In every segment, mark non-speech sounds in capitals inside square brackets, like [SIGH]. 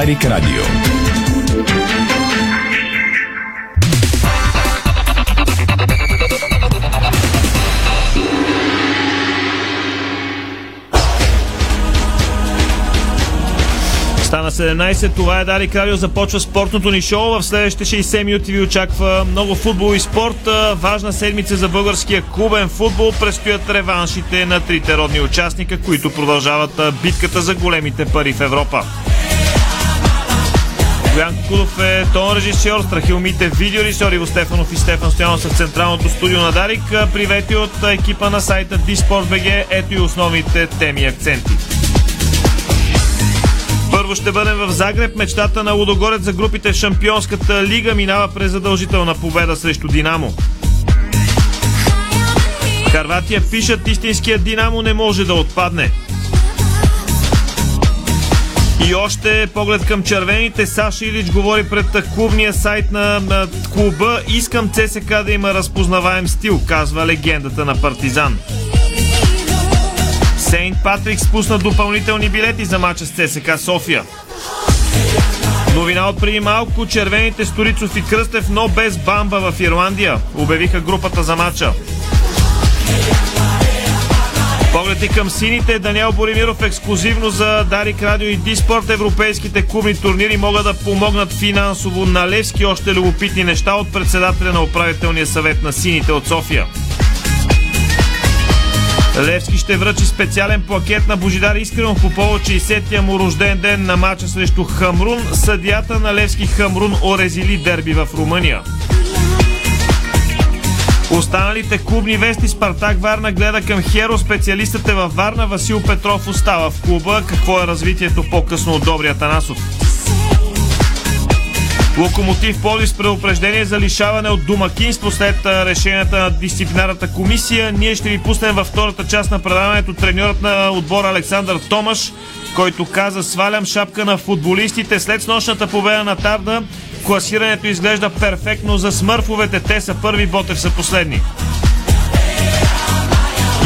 Дарик Радио. Стана 17, това е Дарик Радио, започва спортното ни шоу. В следващите 60 минути ви очаква много футбол и спорт. Важна седмица за българския клубен футбол. Предстоят реваншите на трите родни участника, които продължават битката за големите пари в Европа. Боян Кудов е тон режисьор, Страхилмите видеорежисьор, Иво Стефанов и Стефан Стоянов са в централното студио на Дарик. Привети от екипа на сайта Disport.bg. Ето и основните теми и акценти. Първо ще бъдем в Загреб. Мечтата на Лудогорец за групите в Шампионската лига минава през задължителна победа срещу Динамо. Харватия пишат истинския Динамо не може да отпадне. И още поглед към червените. Саша Илич говори пред клубния сайт на, на клуба. Искам ЦСК да има разпознаваем стил, казва легендата на Партизан. Сейнт Патрик спусна допълнителни билети за мача с ЦСК София. Новина от преди малко. Червените Сторицов и Кръстев, но без бамба в Ирландия. Обявиха групата за мача. Поглед и към сините. Даниел Боримиров ексклюзивно за Дарик Радио и Диспорт. Европейските клубни турнири могат да помогнат финансово на Левски. Още любопитни неща от председателя на управителния съвет на сините от София. Левски ще връчи специален плакет на Божидар Искренов по повод 60-я му рожден ден на мача срещу Хамрун. Съдията на Левски Хамрун орезили дерби в Румъния. Останалите клубни вести Спартак Варна гледа към Херо. Специалистът е във Варна. Васил Петров остава в клуба. Какво е развитието по-късно от Добрия Танасов? Локомотив Поли с предупреждение за лишаване от домакинство след решенията на дисциплинарната комисия. Ние ще ви пуснем във втората част на предаването треньорът на отбора Александър Томаш, който каза свалям шапка на футболистите след снощната победа на Тарда. Класирането изглежда перфектно за смърфовете. Те са първи, Ботев са последни.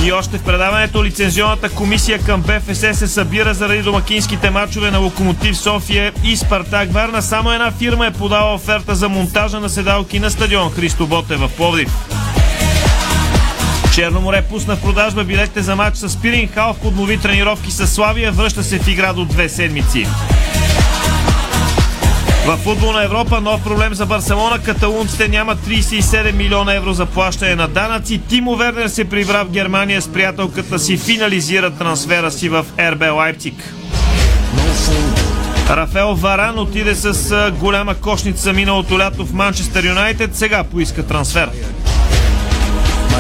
И още в предаването лицензионната комисия към БФС се събира заради домакинските матчове на Локомотив София и Спартак Варна. Само една фирма е подала оферта за монтажа на седалки на стадион Христо Боте в Пловдив. Черно море пусна в продажба билетите за матч с Пирин Хал в поднови тренировки с Славия. Връща се в игра до две седмици. В футболна Европа нов проблем за Барселона. Каталунците нямат 37 милиона евро за плащане на данъци. Тимо Вернер се прибра в Германия с приятелката си. Финализира трансфера си в РБ Лайпциг. Рафел Варан отиде с голяма кошница миналото лято в Манчестър Юнайтед. Сега поиска трансфер.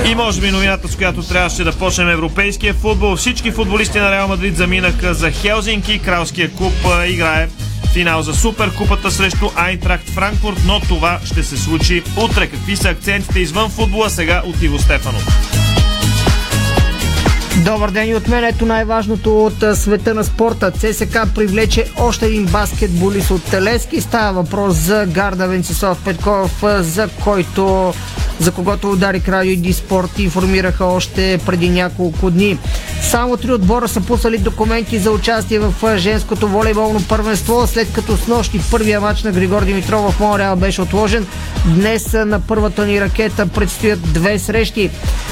И може би новината, с която трябваше да почнем европейския футбол. Всички футболисти на Реал Мадрид заминаха за Хелзинки. Кралския клуб играе финал за Суперкупата срещу Айнтракт Франкфурт, но това ще се случи утре. Какви са акцентите извън футбола сега от Иво Стефанов? Добър ден и от мен. Ето най-важното от света на спорта. ЦСК привлече още един баскетболист от Телески. Става въпрос за гарда Венцислав Петков, за който за когото удари Радио и Диспорт информираха още преди няколко дни. Само три отбора са пуснали документи за участие в женското волейболно първенство, след като с нощи първия матч на Григор Димитров в Монреал беше отложен. Днес на първата ни ракета предстоят две срещи.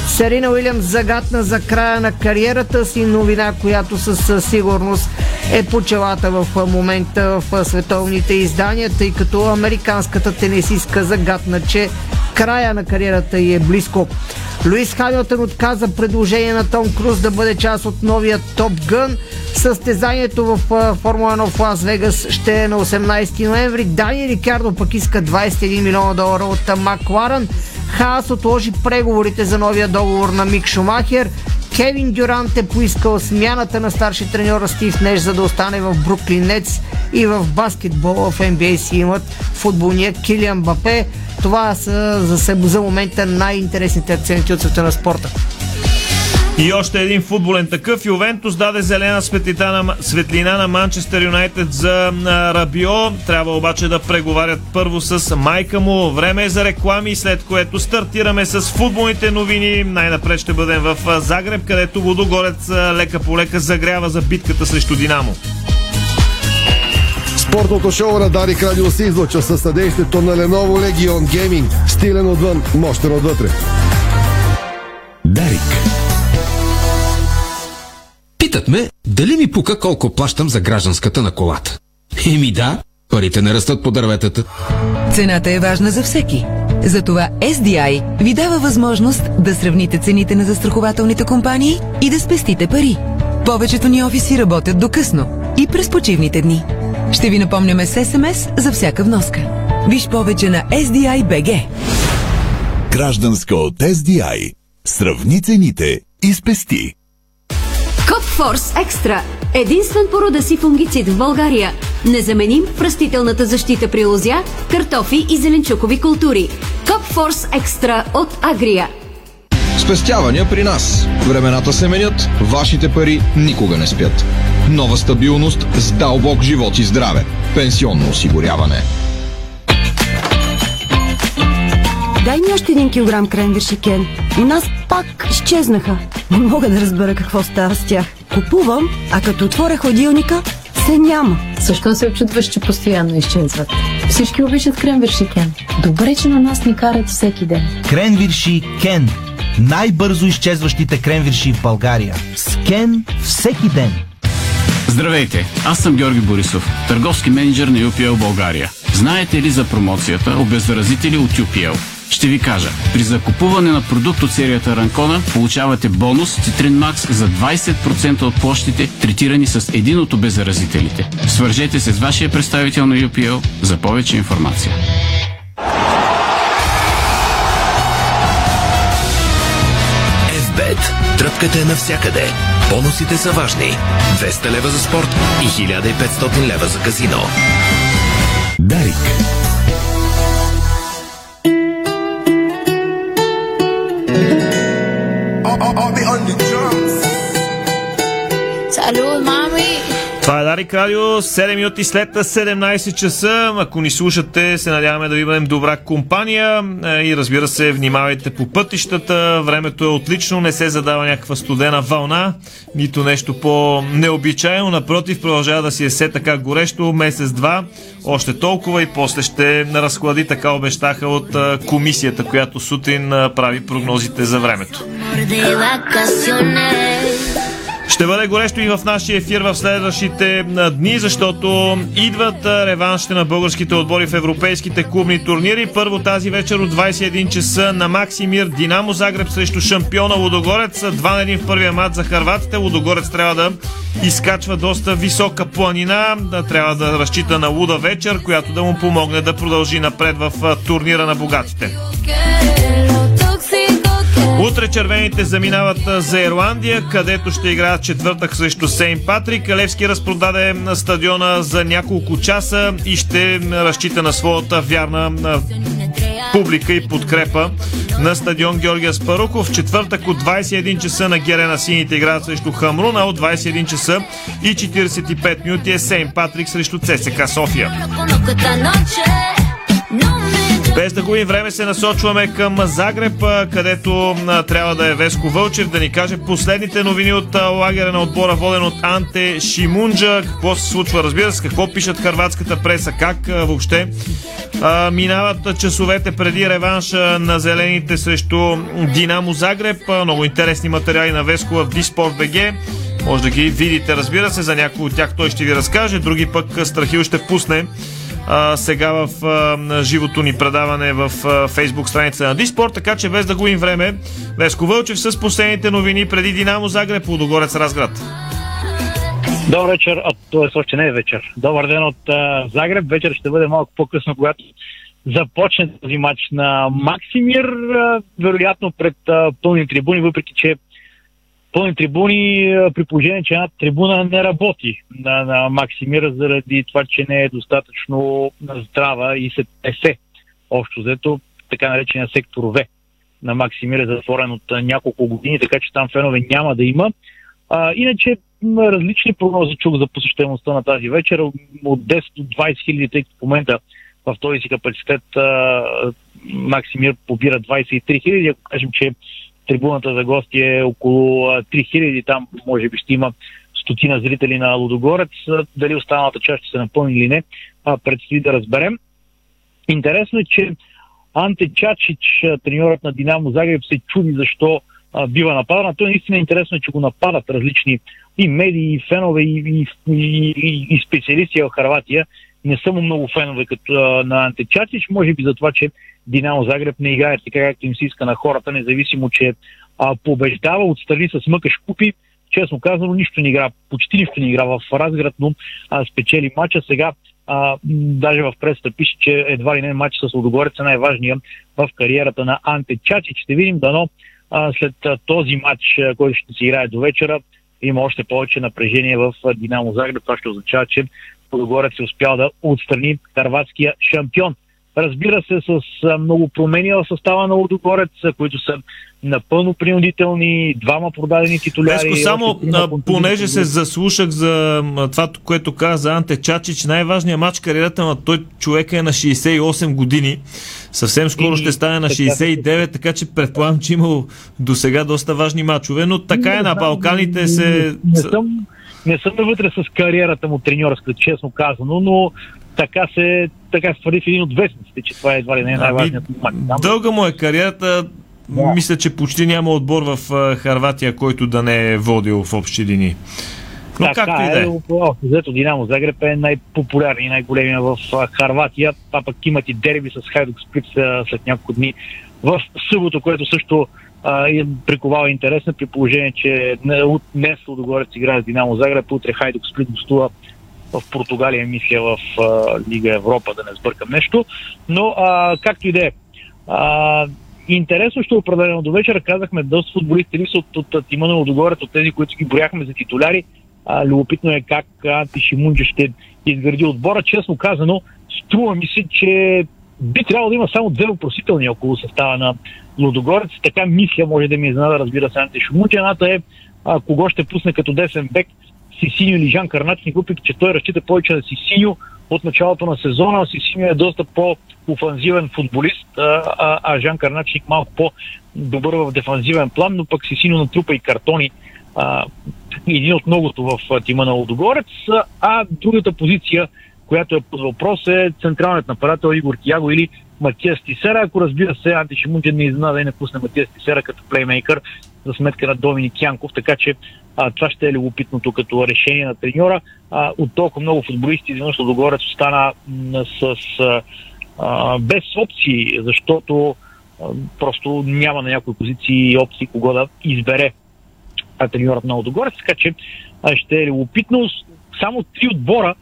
Серина Уилям загадна за края на кариерата си новина, която със сигурност е почелата в момента в световните издания, тъй като американската тенисистка загадна, че края на кариерата й е близко. Луис Хамилтън отказа предложение на Том Круз да бъде част от новия Топ Гън. Състезанието в Формула 1 в Лас Вегас ще е на 18 ноември. Дани Рикардо пък иска 21 милиона долара от Макларен. Хаас отложи преговорите за новия договор на Мик Шумахер. Кевин Дюрант е поискал смяната на старши треньора Стив Неш, за да остане в Бруклин Нец и в баскетбол в NBA си имат футболния Килиан Бапе. Това са за, за момента най-интересните акценти от света на спорта. И още един футболен такъв. Ювентус даде зелена светлина на, светлина на Манчестър Юнайтед за Рабио. Трябва обаче да преговарят първо с майка му. Време е за реклами, след което стартираме с футболните новини. Най-напред ще бъдем в Загреб, където Водогорец лека по лека загрява за битката срещу Динамо. Спортното шоу на Дарик Радио се излъчва със съдействието на Lenovo Legion Gaming. Стилен отвън, мощен отвътре. Дарик. Питат ме, дали ми пука колко плащам за гражданската на колата. Еми да, парите не растат по дърветата. Цената е важна за всеки. Затова SDI ви дава възможност да сравните цените на застрахователните компании и да спестите пари. Повечето ни офиси работят до късно и през почивните дни. Ще ви напомняме с СМС за всяка вноска. Виж повече на SDI BG. Гражданска от SDI. Сравни цените и спести. Копфорс Екстра. Единствен по рода си фунгицид в България. Незаменим в растителната защита при лозя, картофи и зеленчукови култури. Копфорс Екстра от Агрия. Спестявания при нас. Времената се менят, вашите пари никога не спят. Нова стабилност с дълбок живот и здраве. Пенсионно осигуряване. Дай ми още един килограм кренвирши, Кен. У нас пак изчезнаха. Не мога да разбера какво става с тях. Купувам, а като отворя хладилника, се няма. Защо се очудваш, че постоянно изчезват? Всички обичат кренвирши Кен. Добре, че на нас ни карат всеки ден. Кренвирши Кен. Най-бързо изчезващите кренвирши в България. С Кен всеки ден. Здравейте, аз съм Георги Борисов, търговски менеджер на UPL България. Знаете ли за промоцията обеззаразители от UPL? Ще ви кажа. При закупуване на продукт от серията Ранкона получавате бонус Citrine Max за 20% от площите, третирани с един от обеззаразителите. Свържете се с вашия представител на UPL за повече информация. FBET. Тръпката е навсякъде. Бонусите са важни. 200 лева за спорт и 1500 лева за казино. Дарик. Салют, мами! Това е Дарик Радио, 7 минути след 17 часа. Ако ни слушате, се надяваме да ви бъдем добра компания е, и разбира се, внимавайте по пътищата. Времето е отлично, не се задава някаква студена вълна, нито нещо по-необичайно. Напротив, продължава да си е все така горещо, месец-два, още толкова и после ще разклади, така обещаха от е, комисията, която сутрин е, прави прогнозите за времето. Ще бъде горещо и в нашия ефир в следващите дни, защото идват реваншите на българските отбори в европейските клубни турнири. Първо тази вечер от 21 часа на Максимир Динамо Загреб срещу шампиона Лудогорец. Два на един в първия мат за харватите. Лудогорец трябва да изкачва доста висока планина. Трябва да разчита на луда вечер, която да му помогне да продължи напред в турнира на богатите. Утре червените заминават за Ирландия, където ще играят четвъртък срещу Сейн Патрик. Левски разпродаде на стадиона за няколко часа и ще разчита на своята вярна публика и подкрепа на стадион Георгия Спаруков. Четвъртък от 21 часа на Герена сините играят срещу Хамрун, а от 21 часа и 45 минути е Сейн Патрик срещу ЦСК София. Без да губим време се насочваме към Загреб, където трябва да е Веско Вълчев да ни каже последните новини от лагера на отбора, воден от Анте Шимунджа. Какво се случва, разбира се, какво пишат харватската преса, как въобще минават часовете преди реванша на зелените срещу Динамо Загреб. Много интересни материали на Веско в Диспорт БГ. Може да ги видите, разбира се, за някои от тях той ще ви разкаже, други пък Страхил ще пусне а, сега в а, живото ни предаване в а, фейсбук страница на Диспорт, така че без да губим време, Веско Вълчев с последните новини преди Динамо Загреб, Лудогорец Разград. Добър вечер, а т.е. още не е вечер. Добър ден от а, Загреб. Вечер ще бъде малко по-късно, когато започне този матч на Максимир, вероятно пред а, пълни трибуни, въпреки че пълни трибуни, при положение, че една трибуна не работи на, на Максимира заради това, че не е достатъчно здрава и се есе. Общо взето, така наречения сектор В на Максимир е затворен от няколко години, така че там фенове няма да има. А, иначе различни прогнози чух за посещаемостта на тази вечер. От 10 до 20 хиляди, тъй като в момента в този си капацитет а, Максимир побира 23 хиляди. Ако кажем, че трибуната за гости е около 3000, там може би ще има стотина зрители на Лудогорец. Дали останалата част ще се напълни или не, предстои да разберем. Интересно е, че Анте Чачич, треньорът на Динамо Загреб, се чуди защо бива нападан. Той наистина е интересно, е, че го нападат различни и медии, и фенове, и, и, и, и специалисти в Харватия. Не са му много фенове като на Анте Чачич, може би за това, че Динамо Загреб не играе така, както им се иска на хората, независимо, че а, побеждава, отстрани с мъкаш купи. Честно казано, нищо не игра, почти нищо не игра в Разград, но а, спечели матча. Сега а, даже в пресата пише, че едва ли не матч с Лудогорец е най-важният в кариерата на Анте Чачич. Ще видим дано а, след а, този матч, а, който ще се играе до вечера, има още повече напрежение в Динамо Загреб. Това ще означава, че Лудогорец е успял да отстрани харватския шампион. Разбира се, с много промени в състава на Лудогорец, които са напълно принудителни, двама продадени титуляри. Леско, само а, понеже се заслушах за това, което каза Анте Чачич, най-важният матч кариерата на той човека е на 68 години. Съвсем скоро И- ще стане на така, 69, така че предполагам, че имал до сега доста важни матчове, но така е Не на знам, Балканите не- се... Не съм, не съм навътре с кариерата му треньорска, честно казано, но така се, така се твърди в един от вестниците, че това е едва ли не най-важният му матч. Там Дълга му е кариерата. Мисля, че почти няма отбор в Харватия, който да не е водил в общи линии. Но така както и да е. Взето Динамо Загреб е най-популярният и най-големия в Харватия. А пък имат и дерби с Хайдук Сплит след няколко дни в събота, което също а, приковава интересно при положение, че от днес Лудогорец играе с Динамо Загреб, утре Хайдук Сплит гостува в Португалия, мисля, в а, Лига Европа, да не сбъркам нещо. Но, а, както и да е. Интересно ще определено до вечера. Казахме, доста футболисти липсват от, от тима на Лудогорец, от тези, които ги брояхме за титуляри. А, любопитно е как Анти Шимунджа ще изгради отбора. Честно казано, струва ми се, че би трябвало да има само две въпросителни около състава на Лудогорец. Така мисля, може да ми изненада, разбира се, Анти Шимунджа. Едната е а, кого ще пусне като десен бек Сисиньо или Жан Карначник, въпреки че той разчита повече на Сисиньо от началото на сезона. Сисиньо е доста по-офанзивен футболист, а, а, а Жан Карначник малко по-добър в дефанзивен план, но пък Сисиньо натрупа и картони а, един от многото в тима на Лодогорец. А, другата позиция, която е под въпрос е централният нападател Игор Тяго или Матиас Тисера, ако разбира се Анти Шимунджен не изненада и не пусне Матиас Тисера като плеймейкър за сметка на Доминик Янков, така че а, това ще е любопитното като решение на треньора. А, от толкова много футболисти изведнъж Лодогорец остана м, с а, без опции, защото а, просто няма на някои позиции опции кого да избере а, треньорът на Лодогорец, така че а, ще е любопитно. Само три отбора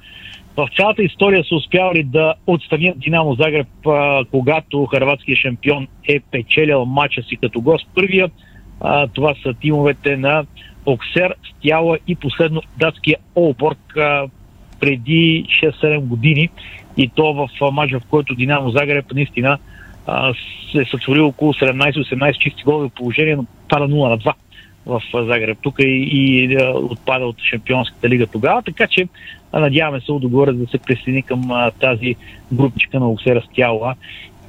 в цялата история са успявали да отстранят Динамо Загреб, а, когато харватския шампион е печелил матча си като гост. Първия а, това са тимовете на Оксер, Стяла и последно датския Олборг а, преди 6-7 години. И то в а, матч, в който Динамо Загреб наистина а, се е сътворил около 17-18 чисти голови положение, но пада 0 на 2 в Загреб. Тук и, и отпада от Шампионската лига тогава, така че надяваме се Удогорец да се присъедини към а, тази групичка на Оксера Стяла.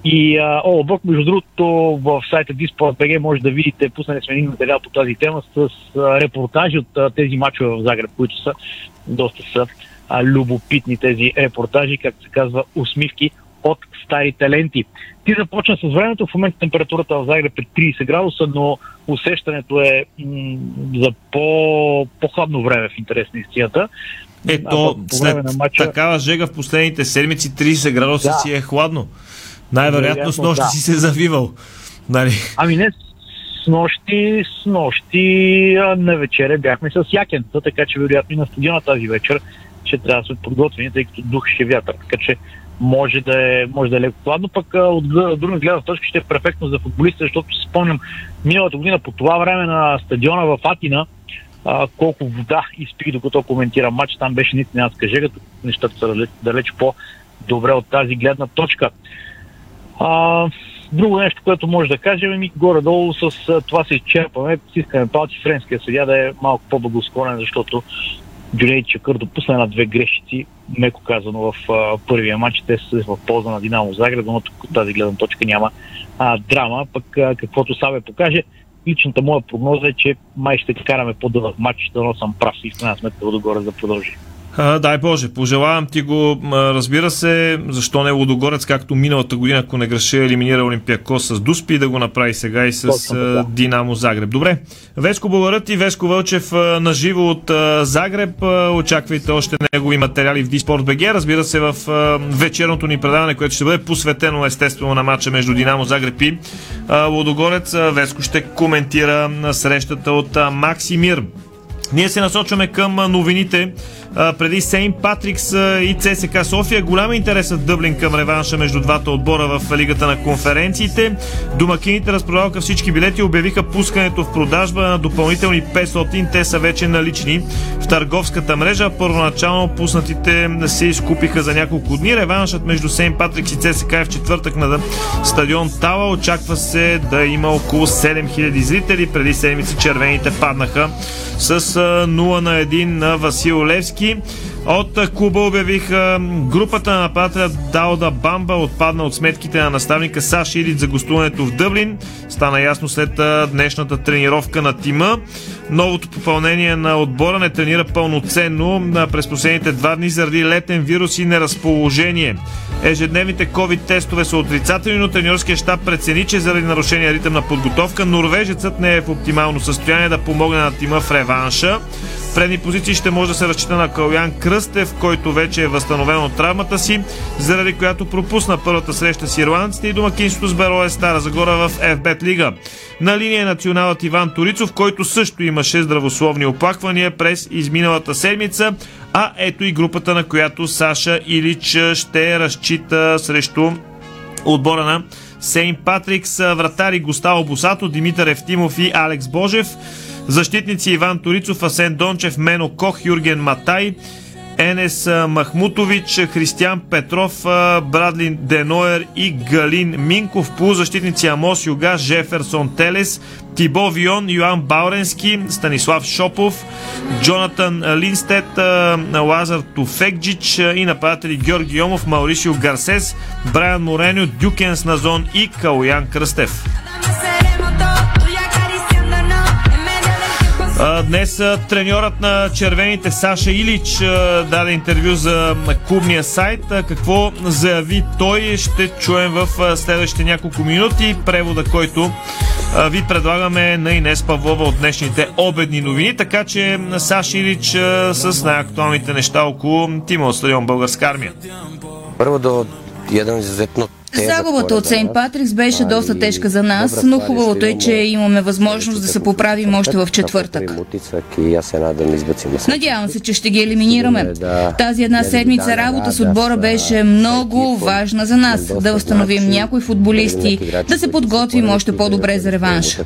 И а, Олбърг, между другото, в сайта Disport.bg може да видите, пуснали сме един материал по тази тема с а, репортажи от а, тези мачове в Загреб, които са доста са а, любопитни тези репортажи, както се казва, усмивки от стари таленти. Ти започна с времето, в момента температурата в Загреб е 30 градуса, но усещането е м- за по- по-хладно време в интерес на истината. Ето, А пък по след на матча- такава жега в последните седмици 30 градуса Да. си е хладно. Най-вероятно с нощи да. си се завивал. Нали? Ами не, с нощи, с нощи на вечеря бяхме с якенца, така че вероятно и на стадиона тази вечер ще трябва да сме подготвени, тъй като духаше вятър. Така че може да е, може да е леко хладно, пък от друга гледна точка ще е перфектно за футболистите, защото си спомням миналата година по това време на стадиона в Атина, а, колко вода изпих докато коментирам матч, там беше наистина адска жега, тук нещата са далеч, далеч по-добре от тази гледна точка. А, друго нещо, което може да кажем, ми горе-долу с а, това се изчерпваме. Стискаме палци френския съдя да е малко по-благосклонен, защото Джулей Чакър допусна на две грешици, меко казано, в а, първия матч. Те са в полза на Динамо Загреб, но тук тази гледна точка няма а, драма. Пък а, каквото Сабе покаже, личната моя прогноза е, че май ще караме по-дълъг матч, да съм прав и в крайна сметка Лудогорец да продължи. А, дай Боже, пожелавам ти го. Разбира се, защо не Лудогорец, както миналата година, ако не греша, елиминира Олимпиако с Дуспи, да го направи сега и с Точно, Динамо Загреб. Добре, Веско благодаря ти, Веско Вълчев наживо от Загреб. Очаквайте още негови материали в Диспорт БГ. Разбира се, в вечерното ни предаване, което ще бъде посветено естествено на матча между Динамо Загреб и Лудогорец. Веско ще коментира срещата от Максимир. Ние се насочваме към новините преди Сейн Патрикс и ЦСК София. Голям интерес в Дъблин към реванша между двата отбора в Лигата на конференциите. Домакините разпродаваха всички билети, обявиха пускането в продажба на допълнителни 500. Те са вече налични в търговската мрежа. Първоначално пуснатите се изкупиха за няколко дни. Реваншът между Сейн Патрикс и ЦСК е в четвъртък на стадион Тала. Очаква се да има около 7000 зрители. Преди седмица червените паднаха с 0 на 1 на Васил Левски. От клуба обявиха групата на нападателя Дауда Бамба отпадна от сметките на наставника Саш Илит за гостуването в Дъблин. Стана ясно след днешната тренировка на тима. Новото попълнение на отбора не тренира пълноценно през последните два дни заради летен вирус и неразположение. Ежедневните COVID тестове са отрицателни, но треньорския щаб прецени, че заради нарушения ритъм на подготовка норвежецът не е в оптимално състояние да помогне на тима в реванша. В предни позиции ще може да се разчита на Калян Кръстев, който вече е възстановен от травмата си, заради която пропусна първата среща с ирландците и домакинството с Берое Стара Загора в FBET Лига. На линия е националът Иван Торицов, който също имаше здравословни оплаквания през изминалата седмица, а ето и групата, на която Саша Илич ще разчита срещу отбора на Сейн Патрикс, вратари Густаво Босато, Димитър Евтимов и Алекс Божев. Защитници Иван Торицов, Асен Дончев, Мено Кох, Юрген Матай, Енес Махмутович, Християн Петров, Брадлин Деноер и Галин Минков. Полузащитници Амос Юга, Жеферсон Телес, Тибо Вион, Йоан Бауренски, Станислав Шопов, Джонатан Линстет, Лазар Туфекджич и нападатели Георги Йомов, Маурисио Гарсес, Брайан Мореню, Дюкенс Назон и Калоян Кръстев. Днес треньорът на червените Саша Илич даде интервю за клубния сайт. Какво заяви той ще чуем в следващите няколко минути. Превода, който ви предлагаме на Инес Павлова от днешните обедни новини. Така че Саша Илич с най-актуалните неща около тима от стадион Българска армия. Първо до един изразетно Загубата от Сейнт Патрикс беше доста тежка за нас, но хубавото е, че имаме възможност да се поправим още в четвъртък. Надявам се, че ще ги елиминираме. Тази една седмица работа с отбора беше много важна за нас. Да възстановим някои футболисти, да се подготвим още по-добре за реванш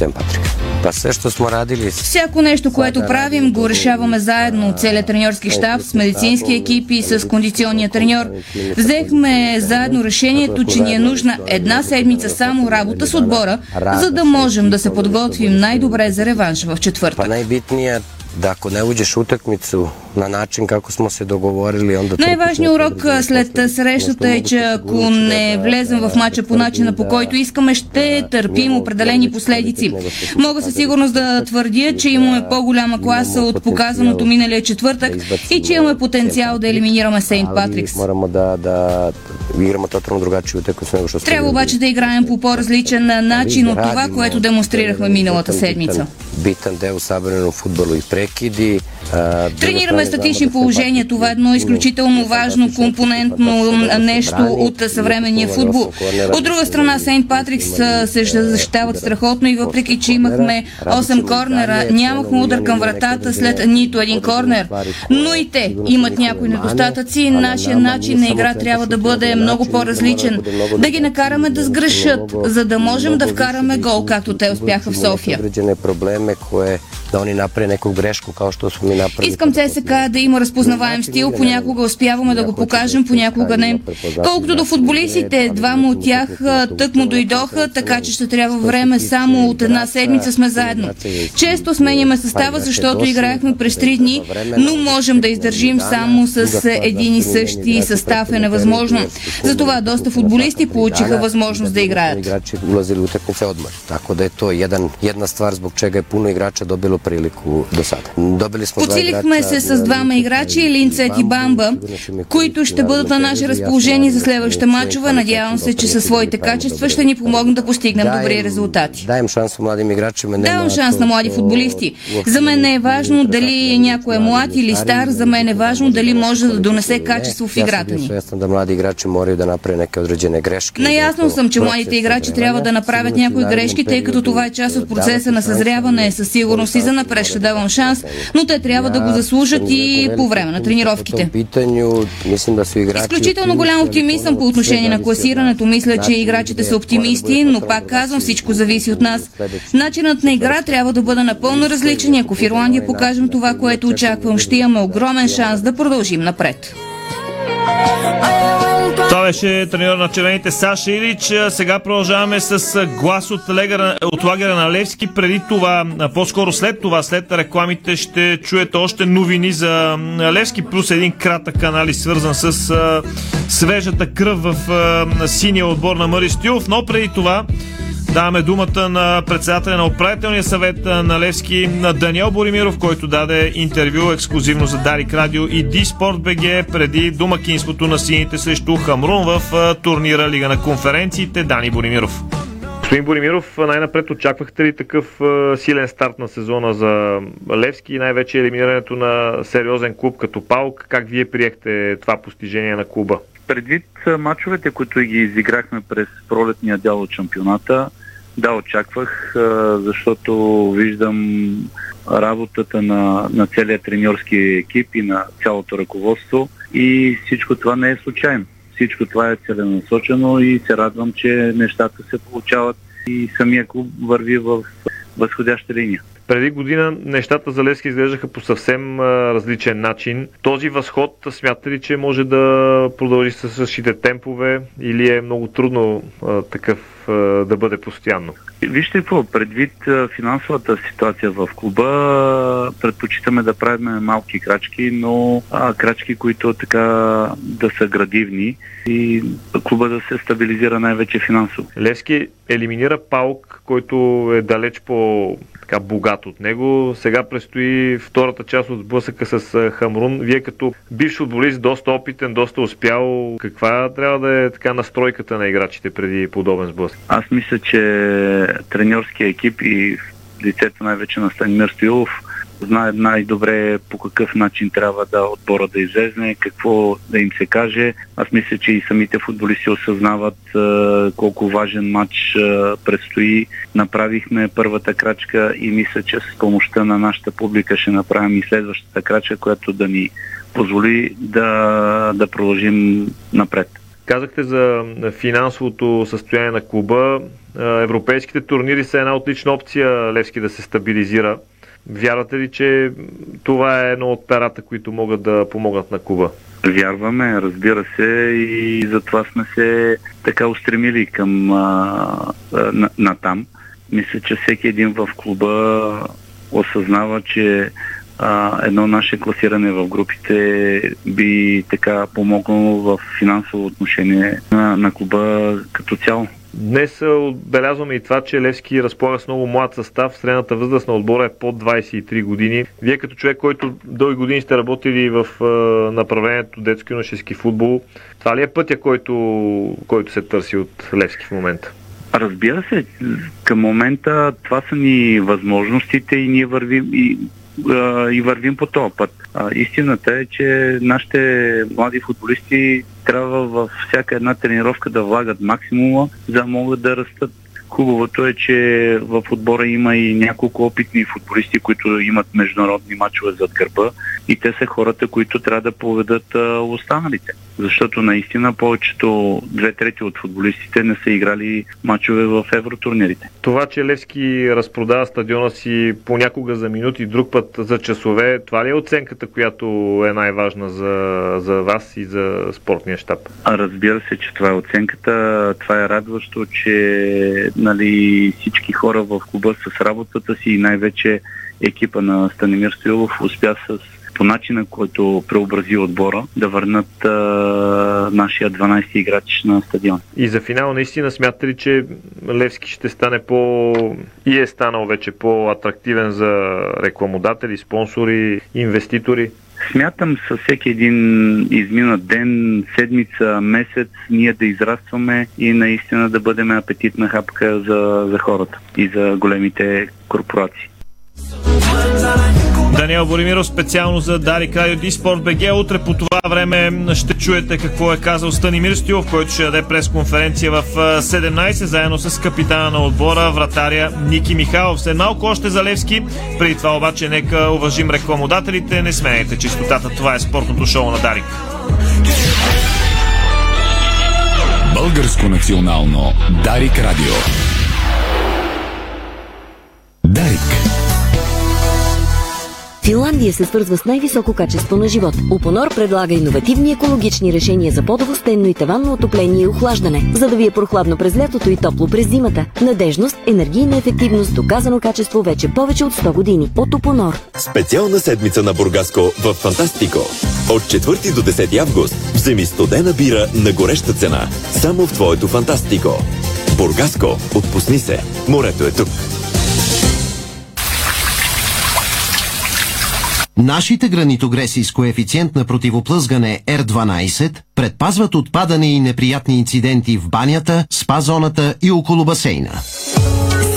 Сен Патрик. Па също сме радили. Всяко нещо, което правим, го решаваме заедно. Целият треньорски щаб с медицински екипи и с кондиционния треньор. Взехме заедно решението, че ни е нужна една седмица само работа с отбора, за да можем да се подготвим най-добре за реванш в четвъртък. Най-битният да ако не uđeš utakmicu на начин, како сме се договорили, onda... Най-важният урок след срещата е, че ако не влезем в матча по начина по който искаме, ще търпим определени последици. Мога със сигурност да твърдя, че имаме по-голяма класа от показаното миналия четвъртък и че имаме потенциал да елиминираме Сейнт Патрикс. Трябва обаче да играем по по-различен начин от това, което демонстрирахме миналата седмица. Битан дел събрано футболу и прекиди. Тренираме статични положения. Това е едно изключително важно компонентно нещо от съвременния футбол. От друга страна, Сейнт Патрикс се защитават страхотно и въпреки, че имахме 8 корнера, нямахме удар към вратата след нито един корнер. Но и те имат някои недостатъци. Нашия начин на игра трябва да бъде много по-различен. Да ги накараме да сгрешат, за да можем да вкараме гол, както те успяха в София vreme koje da oni naprave neku grešku kao što smo mi napravili. Искам ЦСК да има разпознаваем стил, понякога успяваме да го покажем, понякога не. Колкото до футболистите, двама от тях тък му дойдоха, така че ще трябва време само от една седмица сме заедно. Често сменяме състава, защото играехме през три дни, но можем да издържим само с един и същи състав е невъзможно. Затова доста футболисти получиха възможност да играят. Ulazili u utakmice odmah. Tako da je to jedan, jedna stvar zbog čega je puno igrača dobilo priliku do sada. Dva Подсилихме igrača, се с двама играчи, Линцет и Бамба, които ще бъдат на наше разположение за следващите матчове. Надявам се, че със своите качества ще ни помогнат да постигнем добри резултати. Dajem šansu mladim igračima. nema Давам шанс на млади футболисти. За мен не е важно дали някой е млад или стар, за мен е важно дали може да донесе качество в играта ни. da mladi igrači moraju da naprave neke određene greške. Наясно съм, че младите играчи трябва да направят някои грешки, тъй като това е част от процеса на съзряване. Със сигурност и за напред ще давам шанс, но те трябва да го заслужат и по време на тренировките. Изключително голям оптимизъм по отношение на класирането. Мисля, че играчите са оптимисти, но пак казвам, всичко зависи от нас. Начинът на игра трябва да бъде напълно различен ако в Ирландия покажем това, което очаквам, ще имаме огромен шанс да продължим напред. Това беше треньор на червените Саша Илич. Сега продължаваме с глас от, легера, от лагера на Левски. Преди това, по-скоро след това, след рекламите, ще чуете още новини за Левски, плюс един кратък анализ, свързан с а, свежата кръв в а, синия отбор на Мари Стюлов. Но преди това Даваме думата на председателя на управителния съвет на Левски, на Даниел Боримиров, който даде интервю ексклюзивно за Дарик Радио и Диспорт БГ преди домакинството на сините срещу Хамрун в турнира Лига на конференциите. Дани Боримиров. Господин Боримиров, най-напред очаквахте ли такъв силен старт на сезона за Левски и най-вече елиминирането на сериозен клуб като Паук? Как вие приехте това постижение на клуба? Предвид мачовете, които ги изиграхме през пролетния дял от шампионата, да, очаквах, защото виждам работата на, на целия треньорски екип и на цялото ръководство и всичко това не е случайно. Всичко това е целенасочено и се радвам, че нещата се получават и самия клуб върви в възходяща линия. Преди година нещата за Левски изглеждаха по съвсем различен начин. Този възход смятате ли, че може да продължи с същите темпове или е много трудно такъв да бъде постоянно? Вижте какво, предвид финансовата ситуация в клуба, предпочитаме да правим малки крачки, но а, крачки, които така да са градивни и клуба да се стабилизира най-вече финансово. Левски елиминира Паук, който е далеч по така богат от него. Сега предстои втората част от сблъсъка с Хамрун. Вие като бивш футболист, доста опитен, доста успял, каква трябва да е така настройката на играчите преди подобен сблъсък? Аз мисля, че треньорския екип и лицето най-вече на Станимир Стоилов знае най-добре по какъв начин трябва да отбора да излезне, какво да им се каже. Аз мисля, че и самите футболисти осъзнават е, колко важен матч е, предстои. Направихме първата крачка и мисля, че с помощта на нашата публика ще направим и следващата крачка, която да ни позволи да, да продължим напред. Казахте за финансовото състояние на клуба. Европейските турнири са една отлична опция Левски да се стабилизира. Вярвате ли, че това е едно от перата, които могат да помогнат на клуба? Вярваме, разбира се, и затова сме се така устремили към а, на, на там. Мисля, че всеки един в клуба осъзнава, че а, едно наше класиране в групите би така помогнало в финансово отношение на, на клуба като цяло. Днес отбелязваме и това, че Левски разполага с много млад състав. Средната възраст на отбора е под 23 години. Вие като човек, който дълги години сте работили в направлението детски юношески футбол, това ли е пътя, който, който се търси от Левски в момента? Разбира се, към момента това са ни възможностите и ние вървим и и вървим по този път. Истината е, че нашите млади футболисти трябва във всяка една тренировка да влагат максимума, за да могат да растат. Хубавото е, че в отбора има и няколко опитни футболисти, които имат международни матчове зад гърба и те са хората, които трябва да поведат а, останалите. Защото наистина повечето, две трети от футболистите не са играли мачове в евротурнирите. Това, че Левски разпродава стадиона си понякога за минути, друг път за часове, това ли е оценката, която е най-важна за, за вас и за спортния щаб? Разбира се, че това е оценката. Това е радващо, че нали, всички хора в клуба с работата си и най-вече екипа на Станимир Стоилов успя с по начина, който преобрази отбора, да върнат а, нашия 12-ти играч на стадион. И за финал наистина смятате ли, че Левски ще стане по... и е станал вече по-атрактивен за рекламодатели, спонсори, инвеститори? Смятам със всеки един изминат ден, седмица, месец, ние да израстваме и наистина да бъдем апетитна хапка за, за хората и за големите корпорации. Даниел Боримиров специално за Дари Радио Диспорт БГ. Утре по това време ще чуете какво е казал Станимир Стилов, който ще даде пресконференция в 17, заедно с капитана на отбора, вратаря Ники Михайлов. След малко още за Левски. Преди това обаче нека уважим рекламодателите. Не сменяйте чистотата. Това е спортното шоу на Дарик. Българско национално Дарик Радио. Дарик. Финландия се свързва с най-високо качество на живот. Опонор предлага иновативни екологични решения за подово, стенно и таванно отопление и охлаждане, за да ви е прохладно през лятото и топло през зимата. Надежност, енергийна ефективност, доказано качество вече повече от 100 години. От Опонор. Специална седмица на Бургаско в Фантастико. От 4 до 10 август вземи студена бира на гореща цена. Само в твоето Фантастико. Бургаско, отпусни се. Морето е тук. Нашите гранитогреси с коефициент на противоплъзгане R12 предпазват от падане и неприятни инциденти в банята, спа-зоната и около басейна.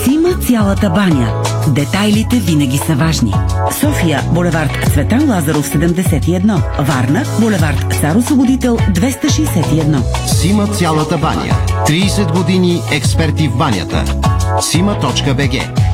Сима цялата баня. Детайлите винаги са важни. София, булевард Цветан Лазаров 71. Варна, булевард Цар Освободител 261. Сима цялата баня. 30 години експерти в банята. Сима.бг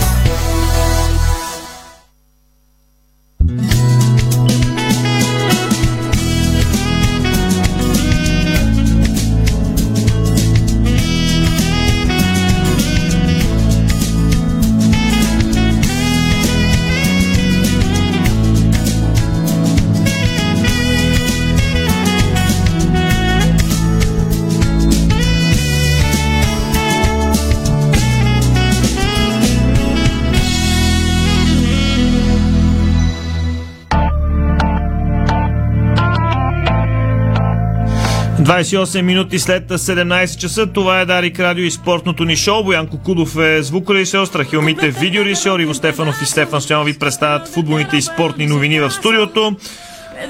28 минути след 17 часа. Това е Дарик Радио и спортното ни шоу. Боян Кокудов е звукорежисьор, Страхил Мите видеорежисьор, Иво Стефанов и Стефан Стоянов ви представят футболните и спортни новини в студиото.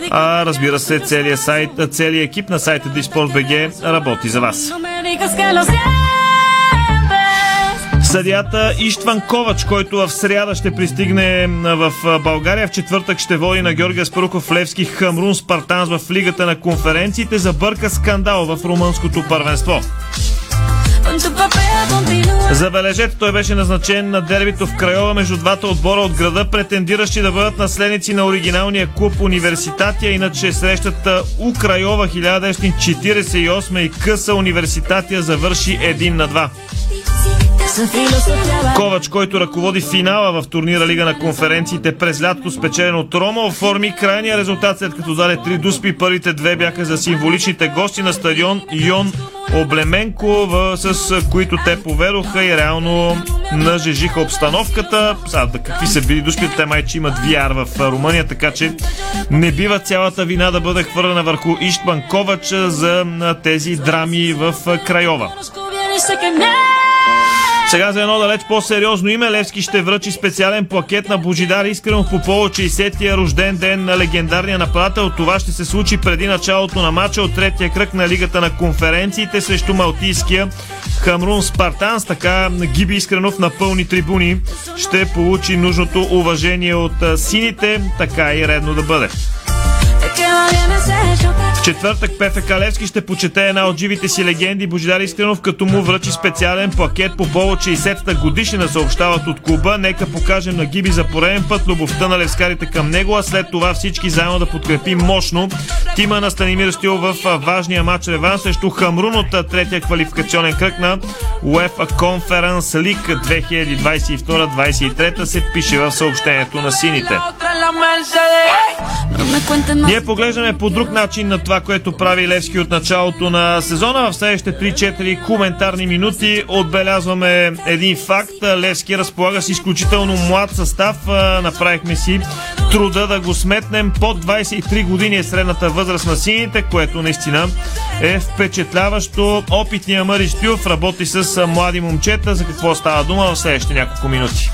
А разбира се, целият, сайт, целият екип на сайта DisportBG работи за вас. Съдията Иштван Ковач, който в сряда ще пристигне в България, в четвъртък ще води на Георгия Спаруков Левски Хамрун Спартанс в Лигата на конференциите, забърка скандал в румънското първенство. Забележете, той беше назначен на дербито в Крайова между двата отбора от града, претендиращи да бъдат наследници на оригиналния клуб Университатия, иначе срещата У Крайова 1948 и къса Университатия завърши 1 на 2. Ковач, който ръководи финала в турнира Лига на конференциите през лятото, спечелен от Рома, оформи крайния резултат след като даде три дуспи. Първите две бяха за символичните гости на стадион Йон Облеменко, с които те поведоха и реално нажежиха обстановката. Сега, да какви са били дуспите, те майче имат VR в Румъния, така че не бива цялата вина да бъде хвърлена върху Иштван Ковач за тези драми в Крайова. Сега за едно далеч по-сериозно име Левски ще връчи специален плакет на Божидар Искренов по повод 60-я рожден ден на легендарния нападател. Това ще се случи преди началото на матча от третия кръг на Лигата на конференциите срещу Малтийския Хамрун Спартанс. Така Гиби Искренов на пълни трибуни ще получи нужното уважение от сините. Така и редно да бъде. В четвъртък Пефе Калевски ще почете една от живите си легенди Божидар Искренов, като му връчи специален пакет по повод 60-та годишнина съобщават от клуба. Нека покажем на Гиби за пореден път любовта на левскарите към него, а след това всички заедно да подкрепим мощно тима на Станимир Стил в важния матч Реван срещу Хамрун от третия квалификационен кръг на UEFA Conference League 2022-2023 се пише в съобщението на сините. Ние поглеждаме по друг начин на това, което прави Левски от началото на сезона. В следващите 3-4 коментарни минути отбелязваме един факт. Левски разполага с изключително млад състав. Направихме си труда да го сметнем. Под 23 години е средната възраст на сините, което наистина е впечатляващо. Опитният Мари Стюв работи с млади момчета. За какво става дума в следващите няколко минути.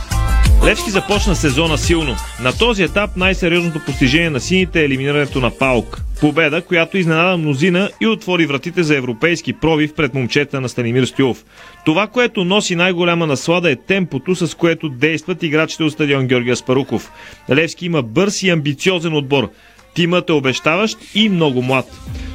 Левски започна сезона силно. На този етап най-сериозното постижение на сините е елиминирането на Паук. Победа, която изненада мнозина и отвори вратите за европейски пробив пред момчета на Станимир Стюлов. Това, което носи най-голяма наслада е темпото, с което действат играчите от стадион Георгия Спаруков. Левски има бърз и амбициозен отбор. Тимът е обещаващ и много млад.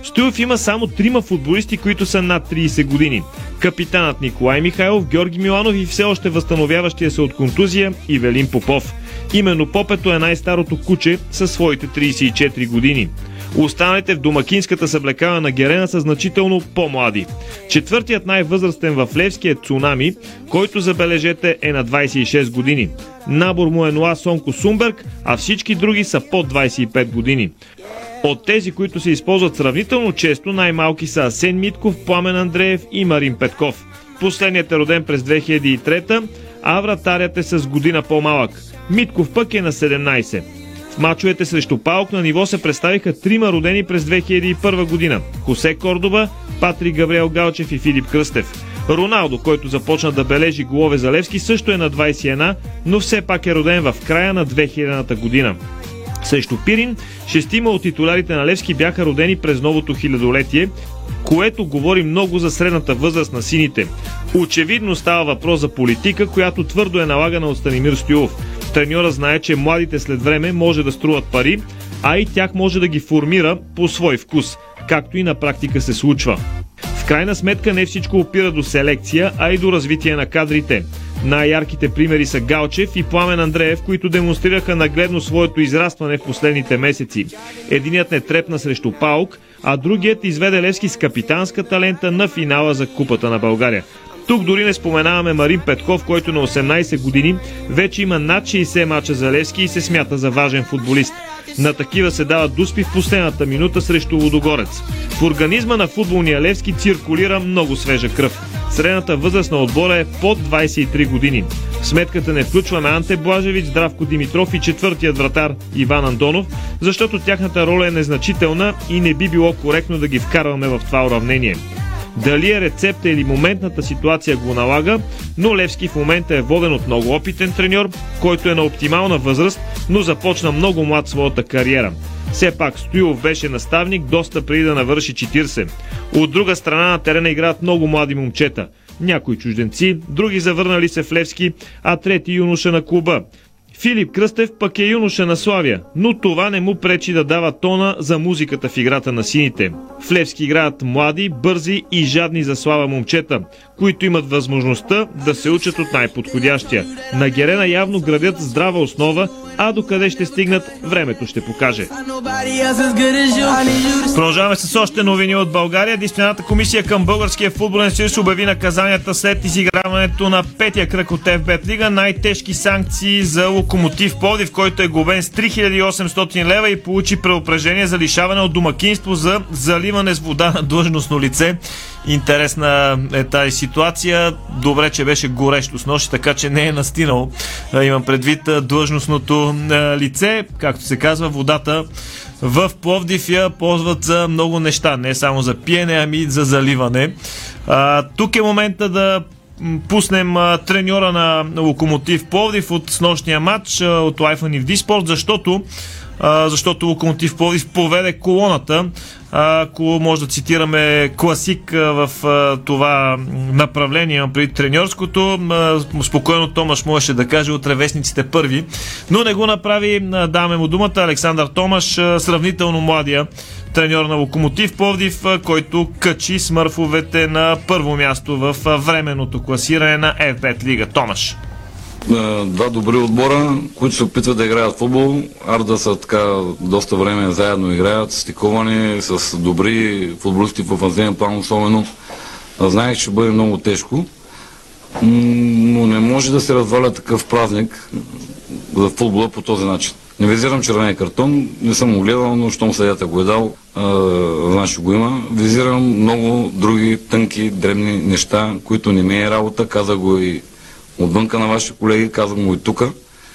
Стоилов има само трима футболисти, които са над 30 години. Капитанът Николай Михайлов, Георги Миланов и все още възстановяващия се от контузия Ивелин Попов. Именно Попето е най-старото куче със своите 34 години. Останалите в домакинската съблекава на Герена са значително по-млади. Четвъртият най-възрастен в Левски е Цунами, който забележете е на 26 години. Набор му е Ноа Сонко Сумберг, а всички други са под 25 години. От тези, които се използват сравнително често, най-малки са Асен Митков, Пламен Андреев и Марин Петков. Последният е роден през 2003, а вратарят е с година по-малък. Митков пък е на 17. В мачовете срещу Паук на ниво се представиха трима родени през 2001 година. Хосе Кордоба, Патрик Габриел Галчев и Филип Кръстев. Роналдо, който започна да бележи голове за Левски, също е на 21, но все пак е роден в края на 2000-та година. Срещу Пирин, шестима от титулярите на Левски бяха родени през новото хилядолетие, което говори много за средната възраст на сините. Очевидно става въпрос за политика, която твърдо е налагана от Станимир Стоилов. Треньора знае, че младите след време може да струват пари, а и тях може да ги формира по свой вкус, както и на практика се случва. В крайна сметка не всичко опира до селекция, а и до развитие на кадрите. Най-ярките примери са Галчев и Пламен Андреев, които демонстрираха нагледно своето израстване в последните месеци. Единият не трепна срещу Паук, а другият изведе Левски с капитанска талента на финала за Купата на България. Тук дори не споменаваме Марин Петков, който на 18 години вече има над 60 мача за Левски и се смята за важен футболист. На такива се дават дуспи в последната минута срещу Лудогорец. В организма на футболния Левски циркулира много свежа кръв. Средната възраст на отбора е под 23 години. В сметката не включваме Анте Блажевич, Здравко Димитров и четвъртият вратар Иван Андонов, защото тяхната роля е незначителна и не би било коректно да ги вкарваме в това уравнение. Дали е рецепта или моментната ситуация го налага, но Левски в момента е воден от много опитен треньор, който е на оптимална възраст, но започна много млад своята кариера. Все пак Стоилов беше наставник доста преди да навърши 40. От друга страна на терена играят много млади момчета. Някои чужденци, други завърнали се в Левски, а трети юноша на клуба. Филип Кръстев пък е юноша на Славия, но това не му пречи да дава тона за музиката в играта на сините. В Левски играят млади, бързи и жадни за слава момчета, които имат възможността да се учат от най-подходящия. На Герена явно градят здрава основа, а докъде ще стигнат, времето ще покаже. Продължаваме с още новини от България. Дисциплинарната комисия към Българския футболен съюз обяви наказанията след изиграването на петия кръг от FBET Лига. Най-тежки санкции за Локомотив Пловдив, който е глобен с 3800 лева и получи преупреждение за лишаване от домакинство за заливане с вода на длъжностно лице. Интересна е тази ситуация. Добре, че беше горещо с нощи, така че не е настинал. Имам предвид длъжностното лице. Както се казва, водата в Пловдив я ползват за много неща. Не само за пиене, ами и за заливане. А, тук е момента да пуснем треньора на Локомотив Пловдив от снощния матч а, от и в Диспорт, защото защото Локомотив Пловдив поведе колоната. Ако може да цитираме класик в това направление, преди треньорското, спокойно Томаш можеше да каже от ревесниците първи, но не го направи. Даваме му думата Александър Томаш, сравнително младия треньор на Локомотив Пловдив, който качи смърфовете на първо място в временното класиране на FBET Лига. Томаш два добри отбора, които се опитват да играят футбол. Арда са така доста време заедно играят, стиковани с добри футболисти в офанзивен план особено. Знаех, че бъде много тежко, но не може да се разваля такъв празник за футбола по този начин. Не визирам червения картон, не съм го гледал, но щом съдята го е дал, значи го има. Визирам много други тънки, дребни неща, които не ми е работа. Каза го и отвънка на вашите колеги, казвам го и тук.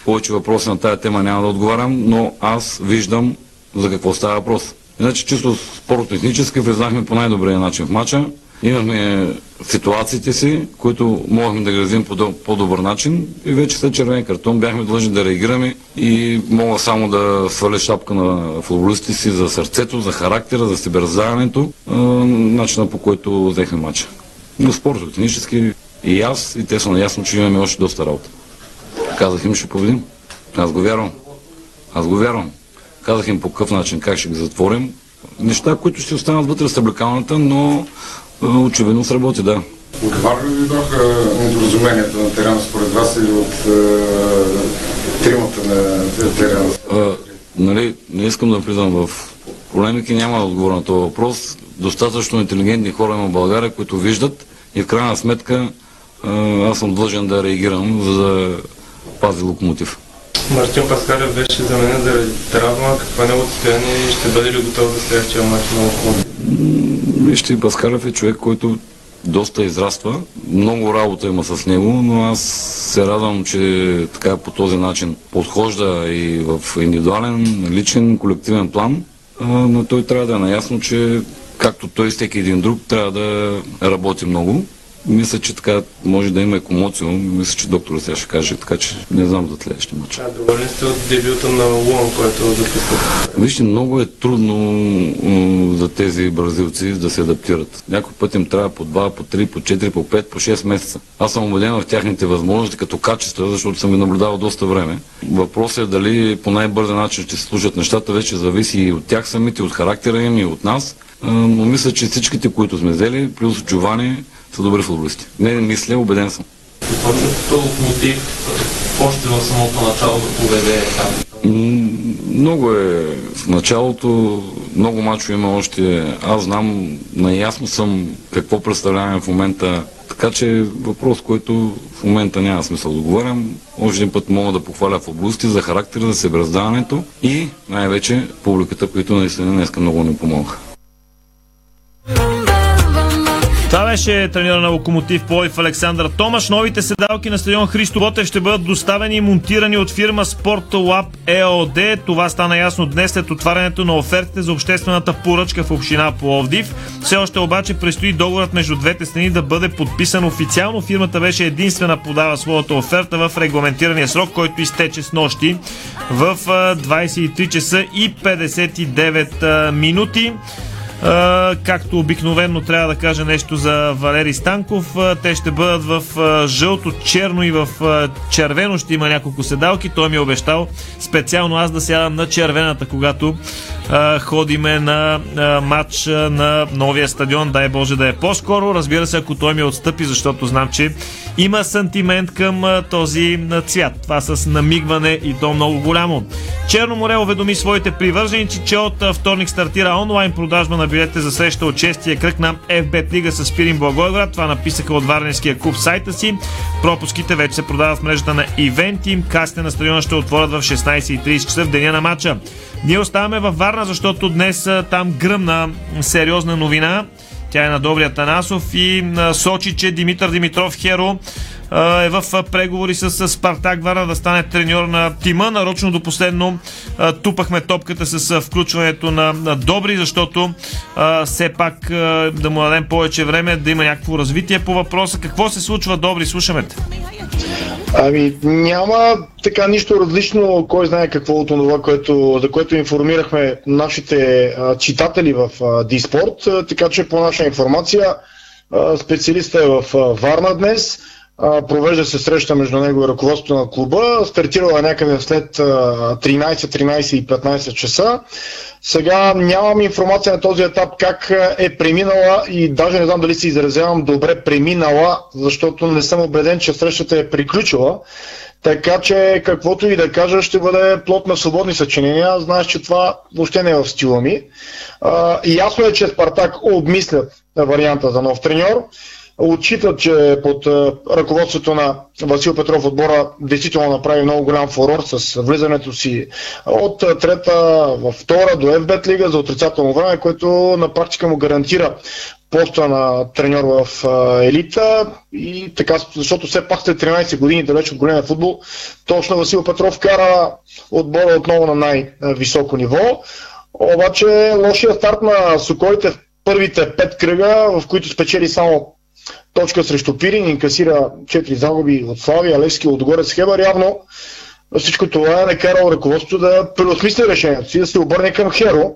Повече въпроси на тази тема няма да отговарям, но аз виждам за какво става въпрос. Иначе чисто спортно-технически влезнахме по най-добрия начин в матча. Имахме ситуациите си, които можехме да градим по по-добър начин и вече след червен картон бяхме длъжни да реагираме и мога само да сваля шапка на футболистите си за сърцето, за характера, за себераздаването, начина по който взехме матча. Но спортно-технически и аз, и те са наясно, че имаме още доста работа. Казах им, ще победим. Аз го вярвам. Аз го вярвам. Казах им по какъв начин, как ще ги затворим. Неща, които ще останат вътре с табликалната, но очевидно сработи, да. Каква ли бяха недоразуменията на терена според вас или от е, тримата на терена? А, нали, не искам да влизам в полемики, няма да отговоря на този въпрос. Достатъчно интелигентни хора има в България, които виждат и в крайна сметка аз съм длъжен да реагирам, за да пази локомотив. Мартин Паскалев беше заменен заради травма. Какво е неговото състояние и ще бъде ли готов за следващия матч на локомотив? Вижте, Паскалев е човек, който доста израства. Много работа има с него, но аз се радвам, че така по този начин подхожда и в индивидуален, личен, колективен план. Но той трябва да е наясно, че както той всеки един друг, трябва да работи много. Мисля, че така може да има екомоцио. Мисля, че доктора сега ще каже, така че не знам за следващия матч. А доволен сте от дебюта на Луан, който записва? Вижте, много е трудно за тези бразилци да се адаптират. Някой път им трябва по 2, по 3, по 4, по 5, по 6 месеца. Аз съм убеден в тяхните възможности като качество, защото съм ги наблюдавал доста време. Въпросът е дали по най-бърза начин ще се служат нещата, вече зависи и от тях самите, от характера им и от нас. Но мисля, че всичките, които сме взели, плюс Джовани, са добри футболисти. Не, не мисля, убеден съм. Какво мотив още в самото начало да поведе там? Много е в началото, много мачо има още. Аз знам, наясно съм какво представляваме в момента. Така че въпрос, който в момента няма смисъл да говорям. Още един път мога да похваля в области за характера, за себераздаването и най-вече публиката, които наистина днес много ни помогнаха. Това беше тренера на Локомотив Пловдив Александър Томаш. Новите седалки на стадион Христо Ботев ще бъдат доставени и монтирани от фирма Sport ЕОД. Това стана ясно днес след отварянето на офертите за обществената поръчка в община Пловдив. Все още обаче предстои договорът между двете страни да бъде подписан официално. Фирмата беше единствена подава своята оферта в регламентирания срок, който изтече с нощи в 23 часа и 59 минути. Както обикновено трябва да кажа нещо за Валери Станков. Те ще бъдат в жълто, черно и в червено ще има няколко седалки. Той ми е обещал специално аз да сядам на червената, когато ходиме на матч на новия стадион. Дай Боже да е по-скоро. Разбира се, ако той ми отстъпи, защото знам, че има сантимент към този цвят. Това с намигване и то много голямо. Черно море уведоми своите привърженици, че от вторник стартира онлайн продажба на билетите за среща от 6-я кръг на FBET Лига с Пирин Благоевград. Това написаха от Варненския клуб сайта си. Пропуските вече се продават в мрежата на Ивенти. Касите на стадиона ще отворят в 16.30 часа в деня на матча. Ние оставаме във Варна, защото днес там гръмна сериозна новина. Тя е на Добрия Танасов и сочи, че Димитър Димитров Херо е в преговори с Спартак Варна да стане треньор на тима. Нарочно до последно тупахме топката с включването на Добри, защото все пак да му дадем повече време, да има някакво развитие по въпроса. Какво се случва, Добри? Слушаме те. Ами няма така нищо различно, кой знае какво от това, което, за което информирахме нашите а, читатели в Диспорт, така че по наша информация а, специалиста е в а, Варна днес, провежда се среща между него и ръководството на клуба, стартирала някъде след 13-13 и 15 часа. Сега нямам информация на този етап как е преминала и даже не знам дали се изразявам добре преминала, защото не съм убеден, че срещата е приключила. Така че каквото и да кажа ще бъде плод на свободни съчинения. Знаеш, че това въобще не е в стила ми. И ясно е, че Спартак обмислят варианта за нов треньор отчитат, че под ръководството на Васил Петров отбора действително направи много голям фурор с влизането си от трета във втора до FBET лига за отрицателно време, което на практика му гарантира поста на треньор в елита и така, защото все пак след 13 години далеч от големия футбол, точно Васил Петров кара отбора отново на най-високо ниво. Обаче лошия старт на Соколите в първите пет кръга, в които спечели само точка срещу Пирин, инкасира 4 загуби от Славия, Левски, Лодогорец, Хебър. Явно всичко това е накарало ръководството да преосмисли решението си, да се обърне към Херо,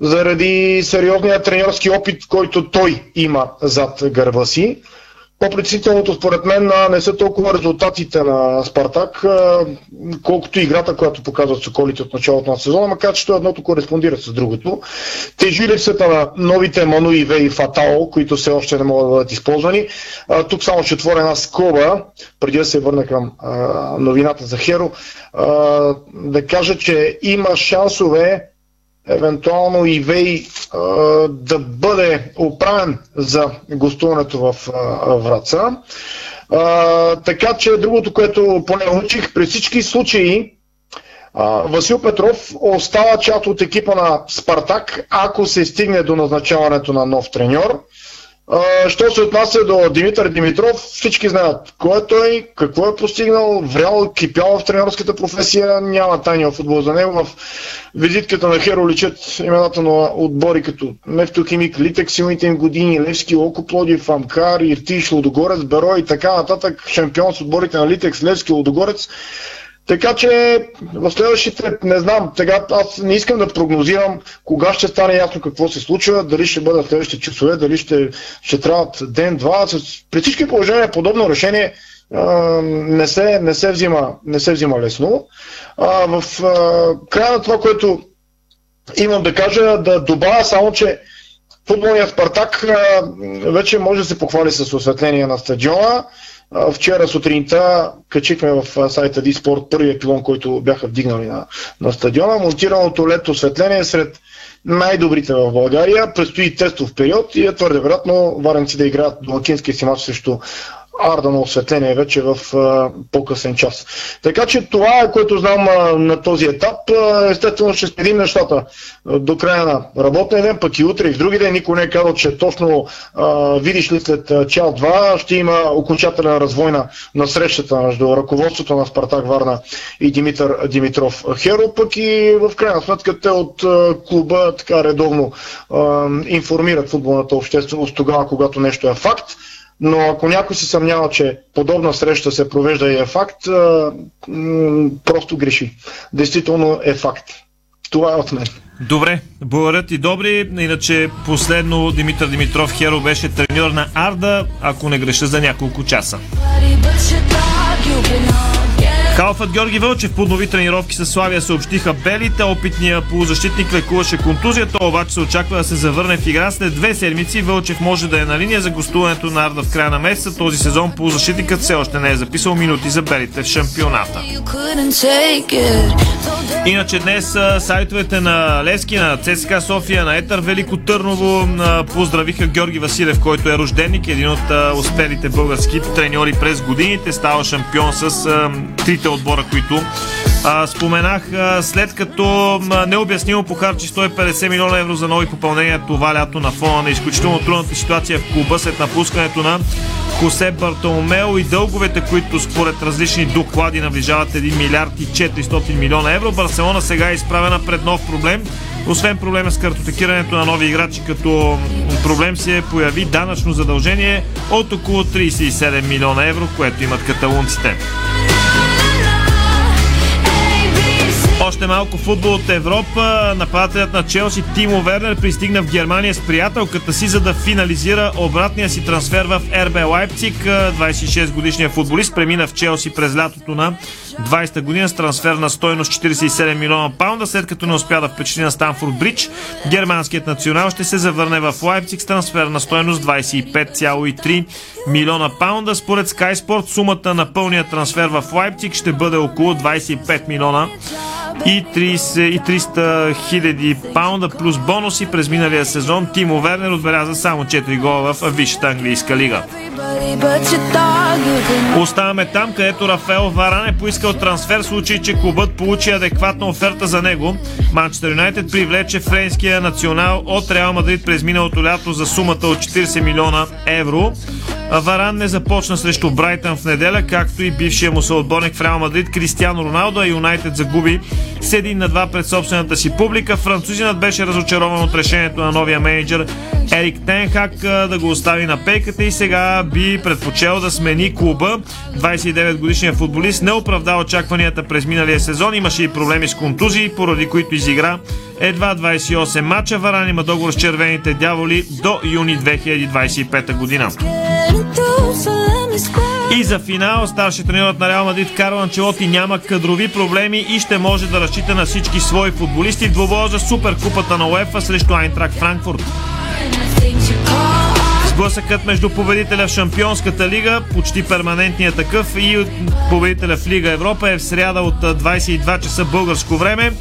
заради сериозния тренерски опит, който той има зад гърба си. По-притеснителното според мен не са толкова резултатите на Спартак, колкото играта, която показват Соколите от началото на сезона, макар че едното кореспондира с другото. Тежи липсата на новите Ману и Вей и Фатао, които все още не могат да бъдат използвани. Тук само ще отворя една скоба, преди да се върна към новината за Херо, да кажа, че има шансове евентуално и Вей да бъде оправен за гостуването в Враца. така че другото, което поне учих, при всички случаи Васил Петров остава част от екипа на Спартак, ако се стигне до назначаването на нов треньор. Що се отнася до Димитър Димитров, всички знаят кой е той, какво е постигнал, врял, кипял в тренерската професия, няма тайния футбол за него. В визитката на Херо личат имената на отбори като Нефтохимик, Литек, силните им години, Левски, Локо Плодив, Амкар, Иртиш, Лодогорец, Беро и така нататък. Шампион с отборите на Литекс, Левски, Лодогорец. Така че в следващите, не знам, сега аз не искам да прогнозирам кога ще стане ясно какво се случва, дали ще бъдат следващите часове, дали ще, ще трябват ден-два. При всички положения подобно решение не, се, не, се взима, не се взима лесно. А, в а, края на това, което имам да кажа, да добавя само, че футболният Спартак а, вече може да се похвали с осветление на стадиона. Вчера сутринта качихме в сайта Диспорт първия пилон, който бяха вдигнали на, на стадиона. Монтираното лето осветление е сред най-добрите в България. Предстои тестов период и е твърде вероятно варенци да играят домакинския си матч срещу арда на осветление вече в по-късен час. Така че това е което знам на този етап. Естествено ще следим нещата до края на работния ден, пък и утре и в други ден. Никой не е казал, че точно видиш ли след а, чал 2 ще има окончателен развой на, на срещата между ръководството на Спартак Варна и Димитър Димитров Херо, пък и в крайна сметка те от клуба така редовно информират футболната общественост тогава, когато нещо е факт но ако някой се съмнява, че подобна среща се провежда и е факт, просто греши. Действително е факт. Това е от мен. Добре, благодаря ти добри. Иначе последно Димитър Димитров Херо беше треньор на Арда, ако не греша за няколко часа. Халфът Георги Вълчев по нови тренировки с Славия съобщиха белите. Опитният полузащитник лекуваше контузията, обаче се очаква да се завърне в игра след две седмици. Вълчев може да е на линия за гостуването на Арда в края на месеца. Този сезон полузащитникът все още не е записал минути за белите в шампионата. Иначе днес сайтовете на Лески, на ЦСКА София, на Етър Велико Търново поздравиха Георги Василев, който е рожденник, един от успелите български треньори през годините. Става шампион с а, трите отбора, които а, споменах. А, след като а, необяснимо похарчи 150 милиона евро за нови попълнения това лято на фона на изключително трудната ситуация в клуба след напускането на Хосе Бартоломео и дълговете, които според различни доклади наближават 1 милиард и 400 милиона евро. Барселона сега е изправена пред нов проблем. Освен проблема с картотекирането на нови играчи, като проблем се появи данъчно задължение от около 37 милиона евро, което имат каталунците. Още малко футбол от Европа. Нападателят на Челси Тимо Вернер пристигна в Германия с приятелката си, за да финализира обратния си трансфер в РБ Лайпциг. 26 годишният футболист премина в Челси през лятото на 20-та година с трансфер на стойност 47 милиона паунда, след като не успя да впечатли на Станфорд Бридж. Германският национал ще се завърне в Лайпциг с трансфер на стойност 25,3 милиона паунда. Според Sky Sport сумата на пълния трансфер в Лайпциг ще бъде около 25 милиона и 30 и 300 хиляди паунда плюс бонуси през миналия сезон. Тимо Вернер отбеляза само 4 гола в Висшата английска лига. Оставаме там, където Рафаел Варан е поискал трансфер в случай, че клубът получи адекватна оферта за него. Манчестър Юнайтед привлече френския национал от Реал Мадрид през миналото лято за сумата от 40 милиона евро. Варан не започна срещу Брайтън в неделя, както и бившия му съотборник в Реал Мадрид Кристиано Роналдо, а Юнайтед загуби с един на два пред собствената си публика. Французинът беше разочарован от решението на новия менеджер Ерик Тенхак да го остави на пейката и сега би предпочел да смени клуба. 29 годишният футболист не оправда очакванията през миналия сезон. Имаше и проблеми с контузии, поради които изигра едва 28 мача. Варан има договор с червените дяволи до юни 2025 година. И за финал старши тренерът на Реал Мадрид Карло Анчелоти няма кадрови проблеми и ще може да разчита на всички свои футболисти в двобоя за Суперкупата на УЕФА срещу Айнтрак Франкфурт. Сблъсъкът между победителя в Шампионската лига, почти перманентния такъв и победителя в Лига Европа е в сряда от 22 часа българско време.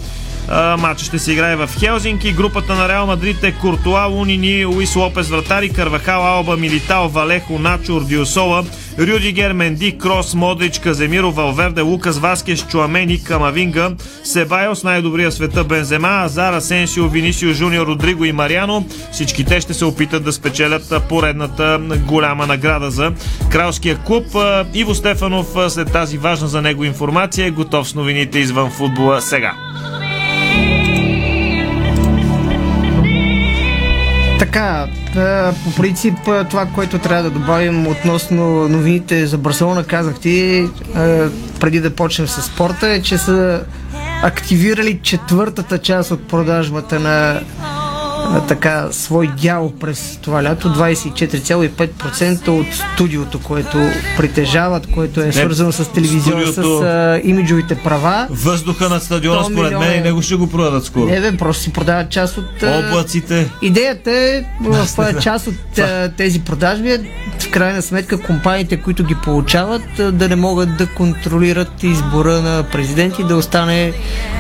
Матчът ще се играе в Хелзинки. Групата на Реал Мадрид е Куртуа, Лунини, Луис Лопес Вратари, Карвахал, Алба, Милитао, Валехо, Начо, Ордиосола, Рюдигер, Менди, Крос, Модрич, Каземиро, Валверде, Лукас Васкес, Чуамени, Камавинга, Себайос, най-добрия света Бензема, Азар, Асенсио, Винисио, Жуниор, Родриго и Мариано. Всички те ще се опитат да спечелят поредната голяма награда за кралския клуб. Иво Стефанов след тази важна за него информация е готов с новините извън футбола сега. Така, по принцип това, което трябва да добавим относно новините за Барселона, казах ти, преди да почнем с спорта, е, че са активирали четвъртата част от продажбата на така свой дял през това лято 24,5% от студиото, което притежават, което е свързано с телевизион, с а, имиджовите права. Въздуха на стадиона, според мен, и него ще го продадат скоро. Не, бе, просто си продават част от... Облаците. Идеята е [LAUGHS] в част от а, тези продажби в крайна сметка компаниите, които ги получават, да не могат да контролират избора на президенти, да остане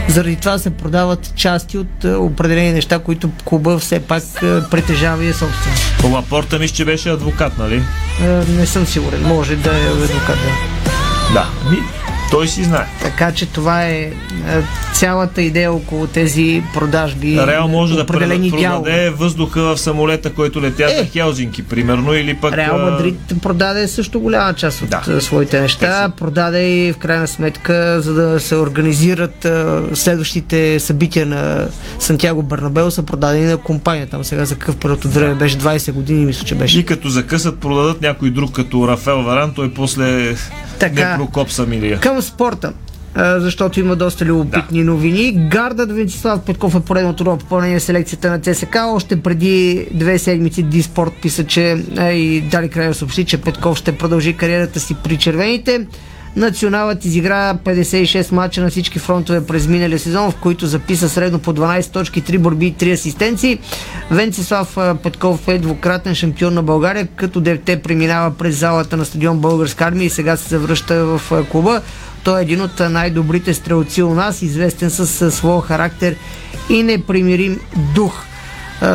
заради това се продават части от определени неща, които клуба все пак притежава и е собствен. Лапорта мисля, че беше адвокат, нали? Не съм сигурен. Може да е адвокат. Да. да. Той си знае. Така че това е цялата идея около тези продажби. Реал може да продаде въздуха в самолета, който летя е. за Хелзинки, примерно, или пък... Реал Мадрид продаде също голяма част от да. своите неща. Продаде и в крайна сметка, за да се организират следващите събития на Сантьяго Барнабел, са продадени на компания. Там сега за какъв период от време беше 20 години, мисля, че беше. И като закъсат, продадат някой друг, като Рафел Варан, той после така, не прокопса милия. Към спорта. защото има доста любопитни да. новини. Гардът Венцислав Петков е поредното ново попълнение селекцията на ЦСК. Още преди две седмици Диспорт писа, че и Дали Крайо съобщи, че Петков ще продължи кариерата си при червените. Националът изигра 56 мача на всички фронтове през миналия сезон, в които записа средно по 12 точки, 3 борби и 3 асистенции. Венцислав Петков е двукратен шампион на България, като дете преминава през залата на стадион Българска армия и сега се завръща в клуба. Той е един от най-добрите стрелци у нас, известен с своя характер и непримирим дух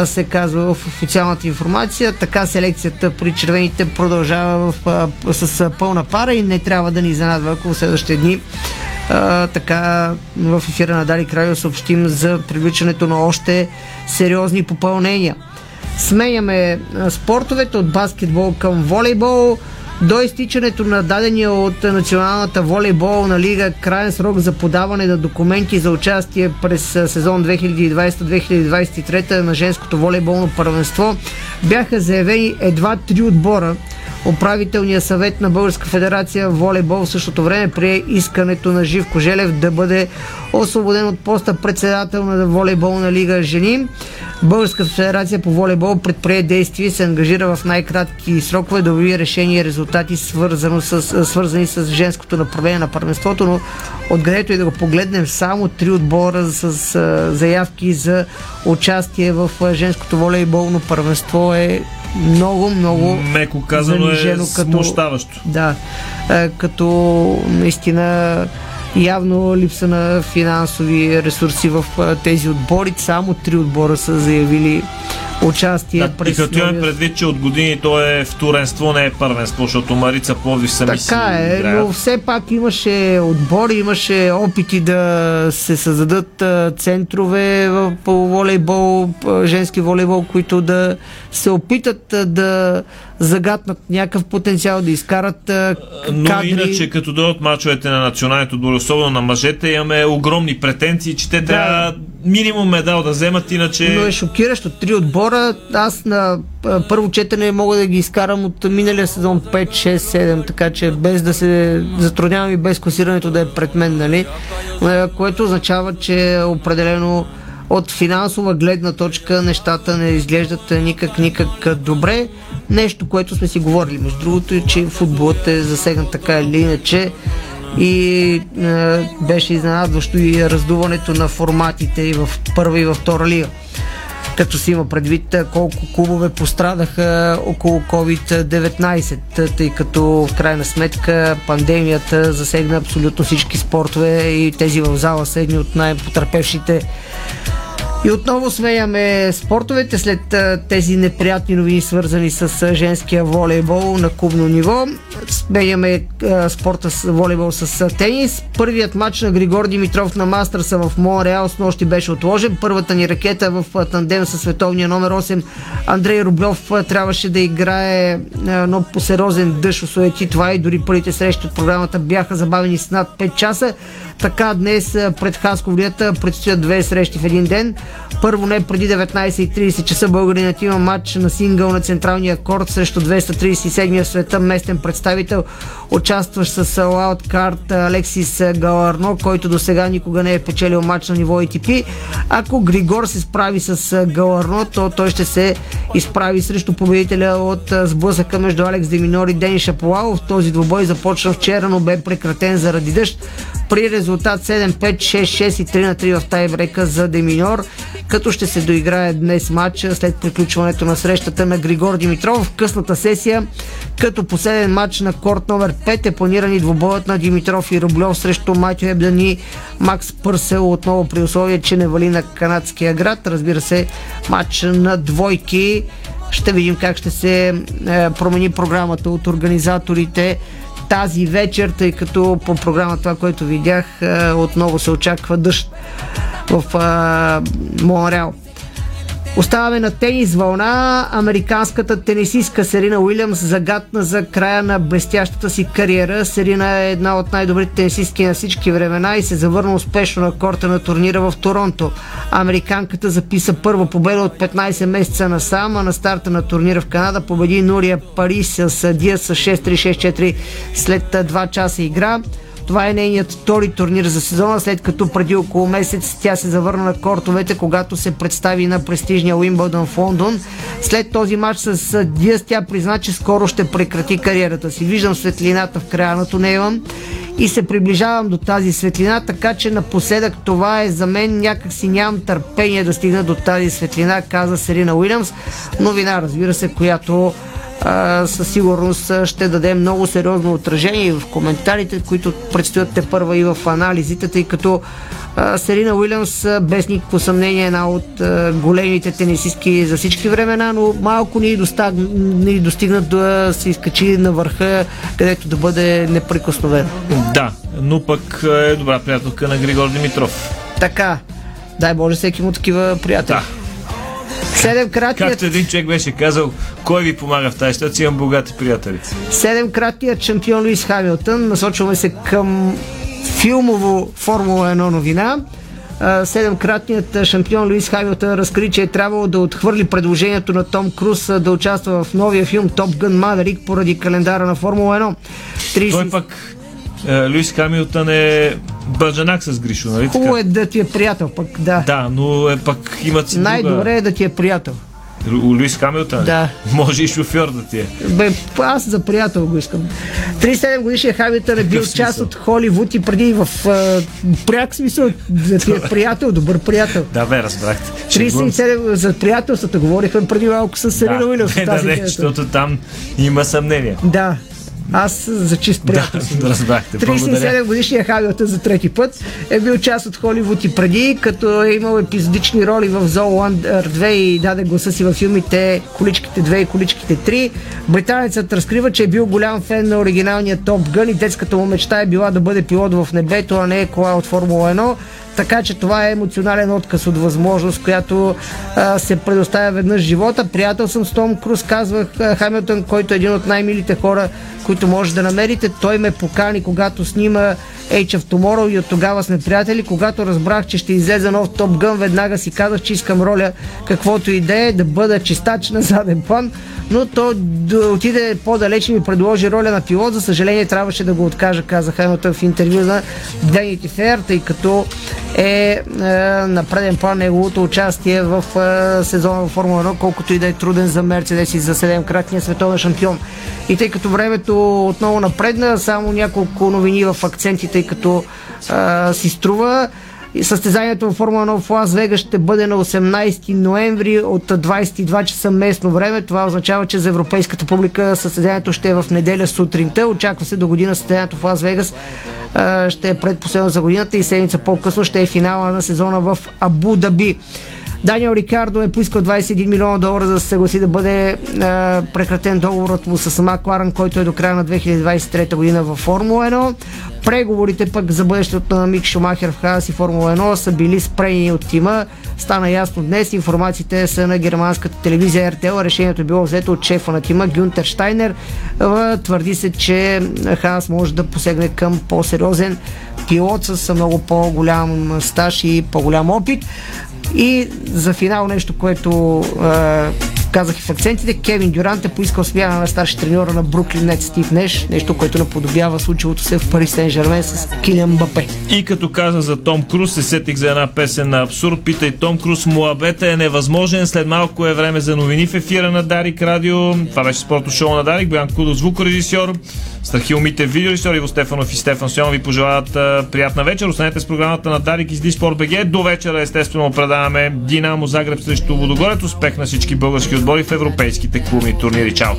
се казва в официалната информация. Така селекцията при червените продължава в, с пълна пара и не трябва да ни изненадва, ако в следващите дни а, така в ефира на Дали Крайо съобщим за привличането на още сериозни попълнения. Сменяме спортовете от баскетбол към волейбол. До изтичането на дадения от Националната волейболна лига крайен срок за подаване на документи за участие през сезон 2020-2023 на женското волейболно първенство бяха заявени едва три отбора. Управителният съвет на Българска федерация волейбол в същото време прие искането на Живко Желев да бъде освободен от поста председател на волейболна лига жени. Българската федерация по волейбол предприе действие и се ангажира в най-кратки срокове да обяви решения и резултати свързано с, свързани с женското направление на първенството, но откъдето и да го погледнем само три отбора с заявки за участие в женското волейболно първенство е много, много меко казано е като, смущаващо. Да, като наистина явно липса на финансови ресурси в тези отбори. Само три отбора са заявили участие да, през... И като имаме предвид, че от години то е вторенство, не е първенство, защото Марица Пловдив сами така си е, играят. но все пак имаше отбори, имаше опити да се създадат центрове по волейбол, женски волейбол, които да се опитат да загатнат някакъв потенциал, да изкарат кадри. Но иначе, като дойдат мачовете на националното отбор, особено на мъжете, имаме огромни претенции, че те да. трябва минимум медал да вземат, иначе... Но е шокиращо. Три отбора, аз на първо четене мога да ги изкарам от миналия сезон 5, 6, 7, така че без да се затруднявам и без класирането да е пред мен, нали? Което означава, че определено от финансова гледна точка нещата не изглеждат никак, никак добре. Нещо, което сме си говорили. Между другото е, че футболът е засегнат така или иначе и е, беше изненадващо и раздуването на форматите и в първа и във втора лига. Като си има предвид е, колко клубове пострадаха около COVID-19, тъй като в крайна сметка пандемията засегна абсолютно всички спортове и тези в зала са едни от най-потърпевшите и отново сменяме спортовете след тези неприятни новини, свързани с женския волейбол на клубно ниво. Сменяме спорта с волейбол с тенис. Първият матч на Григор Димитров на Мастърса в Монреал с нощи беше отложен. Първата ни ракета в тандем с световния номер 8 Андрей Рублев трябваше да играе но по сериозен дъжд осуети това и дори първите срещи от програмата бяха забавени с над 5 часа. Така днес пред Хасковлията предстоят две срещи в един ден. Първо не преди 19.30 часа българинът има матч на сингъл на централния корт срещу 237-я света местен представител, участващ с лаудкарт Алексис Галарно, който до сега никога не е печелил матч на ниво ATP. Ако Григор се справи с Галарно, то той ще се изправи срещу победителя от сблъсъка между Алекс Деминор и Дени Шаполалов. Този двобой започна вчера, но бе прекратен заради дъжд при резултат 7-5, 6-6 и 3 на 3 в тайбрека за Деминьор, като ще се доиграе днес матча след приключването на срещата на Григор Димитров в късната сесия, като последен матч на корт номер 5 е планиран и двобоят на Димитров и Рублев срещу Матю Ебдани Макс Пърсел отново при условие, че не вали на канадския град. Разбира се, матч на двойки. Ще видим как ще се е, промени програмата от организаторите тази вечер, тъй като по програма това, което видях, отново се очаква дъжд в Монреал. Оставаме на тенис вълна. Американската тенисистка Серина Уилямс загадна за края на блестящата си кариера. Серина е една от най-добрите тенисистки на всички времена и се завърна успешно на корта на турнира в Торонто. Американката записа първа победа от 15 месеца насам, а на старта на турнира в Канада победи Нурия Парис с Дия с 6-3-6-4 след 2 часа игра. Това е нейният втори турнир за сезона, след като преди около месец тя се завърна на кортовете, когато се представи на престижния Уимбълдън в Лондон. След този матч с Диас тя призна, че скоро ще прекрати кариерата си. Виждам светлината в края на тунела и се приближавам до тази светлина, така че напоследък това е за мен някак си нямам търпение да стигна до тази светлина, каза Серина Уилямс. Новина, разбира се, която а, със сигурност ще даде много сериозно отражение в коментарите, които предстоят те първа и в анализите, тъй като а, Серина Уилямс без никакво съмнение е една от а, големите тенисистки за всички времена, но малко ни, достаг, ни достигна да се изкачи на върха, където да бъде неприкосновена. Да, но пък е добра приятелка на Григор Димитров. Така, дай Боже всеки му такива приятели. Да. Седемкратният... Както един човек беше казал, кой ви помага в тази ситуация, имам богати приятели. Седемкратният шампион Луис Хамилтън. Насочваме се към филмово Формула 1 новина. Седемкратният шампион Луис Хамилтън разкри, че е трябвало да отхвърли предложението на Том Круз да участва в новия филм Top Gun Maverick поради календара на Формула 1. 30... Той пък е, Луис Хамилтън е бържанак с Гришо, нали Хубаво е да ти е приятел, пък да. Да, но е пък имат си Най-добре е да ти е приятел. Луис Хамилтън? Да. [LAUGHS] Може и шофьор да ти е. Бе, аз за приятел го искам. 37 годишният Хамилтън е бил част от Холивуд и преди в пряк смисъл да ти е [LAUGHS] приятел, добър приятел. Да, бе, разбрахте. 37 за приятелствата говорихме преди малко с Серина да, Уилямс. [LAUGHS] Да, да, да, защото там има съмнение. Да, аз за чист приятел. Да, разбрахте. 37 годишния Хамилтън за трети път е бил част от Холивуд и преди, като е имал епизодични роли в Зооландър 2 и даде гласа си във филмите Количките 2 и Количките 3. Британецът разкрива, че е бил голям фен на оригиналния Топ Гън и детската му мечта е била да бъде пилот в небето, а не кола от Формула 1. Така че това е емоционален отказ от възможност, която а, се предоставя веднъж живота. Приятел съм с Том Круз, казвах Хамилтън, който е един от най-милите хора, които може да намерите. Той ме покани, когато снима Age of Tomorrow и от тогава сме приятели. Когато разбрах, че ще излезе нов Топ Гън, веднага си казах, че искам роля каквото и да е, да бъда чистач на заден план, но то отиде по-далеч и ми предложи роля на пилот. За съжаление трябваше да го откажа, каза Хамилтън в интервю на Vanity Fair, тъй като е, е на преден план неговото участие в е, сезона в Формула 1, колкото и да е труден за Мерцедес и за 7-кратния световен шампион. И тъй като времето отново напредна, само няколко новини в акцентите, тъй като е, си струва. Състезанието в Формула 1 в Лас Вегас ще бъде на 18 ноември от 22 часа местно време. Това означава, че за европейската публика състезанието ще е в неделя сутринта. Очаква се до година състезанието в Лас Вегас ще е предпоследно за годината и седмица по-късно ще е финала на сезона в Абу Даби. Даниел Рикардо е поискал 21 милиона долара за да се съгласи да бъде е, прекратен договорът му с Макларен, който е до края на 2023 година във Формула 1. Преговорите пък за бъдещето на Мик Шумахер в Хас и Формула 1 са били спрени от тима. Стана ясно днес. Информациите са на германската телевизия РТЛ. Решението е било взето от шефа на тима Гюнтер Штайнер. Твърди се, че Хас може да посегне към по-сериозен пилот с много по-голям стаж и по-голям опит. И за финал нещо, което казах и в акцентите, Кевин Дюрант е поискал смяна на старши треньора на Бруклин Нет Стив Неш, нещо, което наподобява случилото се в Пари Сен Жермен с Килиан Бапе. И като каза за Том Круз, се сетих за една песен на абсурд. Питай Том Круз, Муабета е невъзможен. След малко е време за новини в ефира на Дарик Радио. Това беше спорто шоу на Дарик. Боян Кудо, звукорежисьор. Страхил Мите, видеорежисьор Иво Стефанов и Стефан Сион ви пожелават приятна вечер. Останете с програмата на Дарик из Диспорт БГ. До вечера естествено предаваме Динамо Загреб срещу Водогорец. Успех на всички български отбори в европейските клубни турнири. Чао!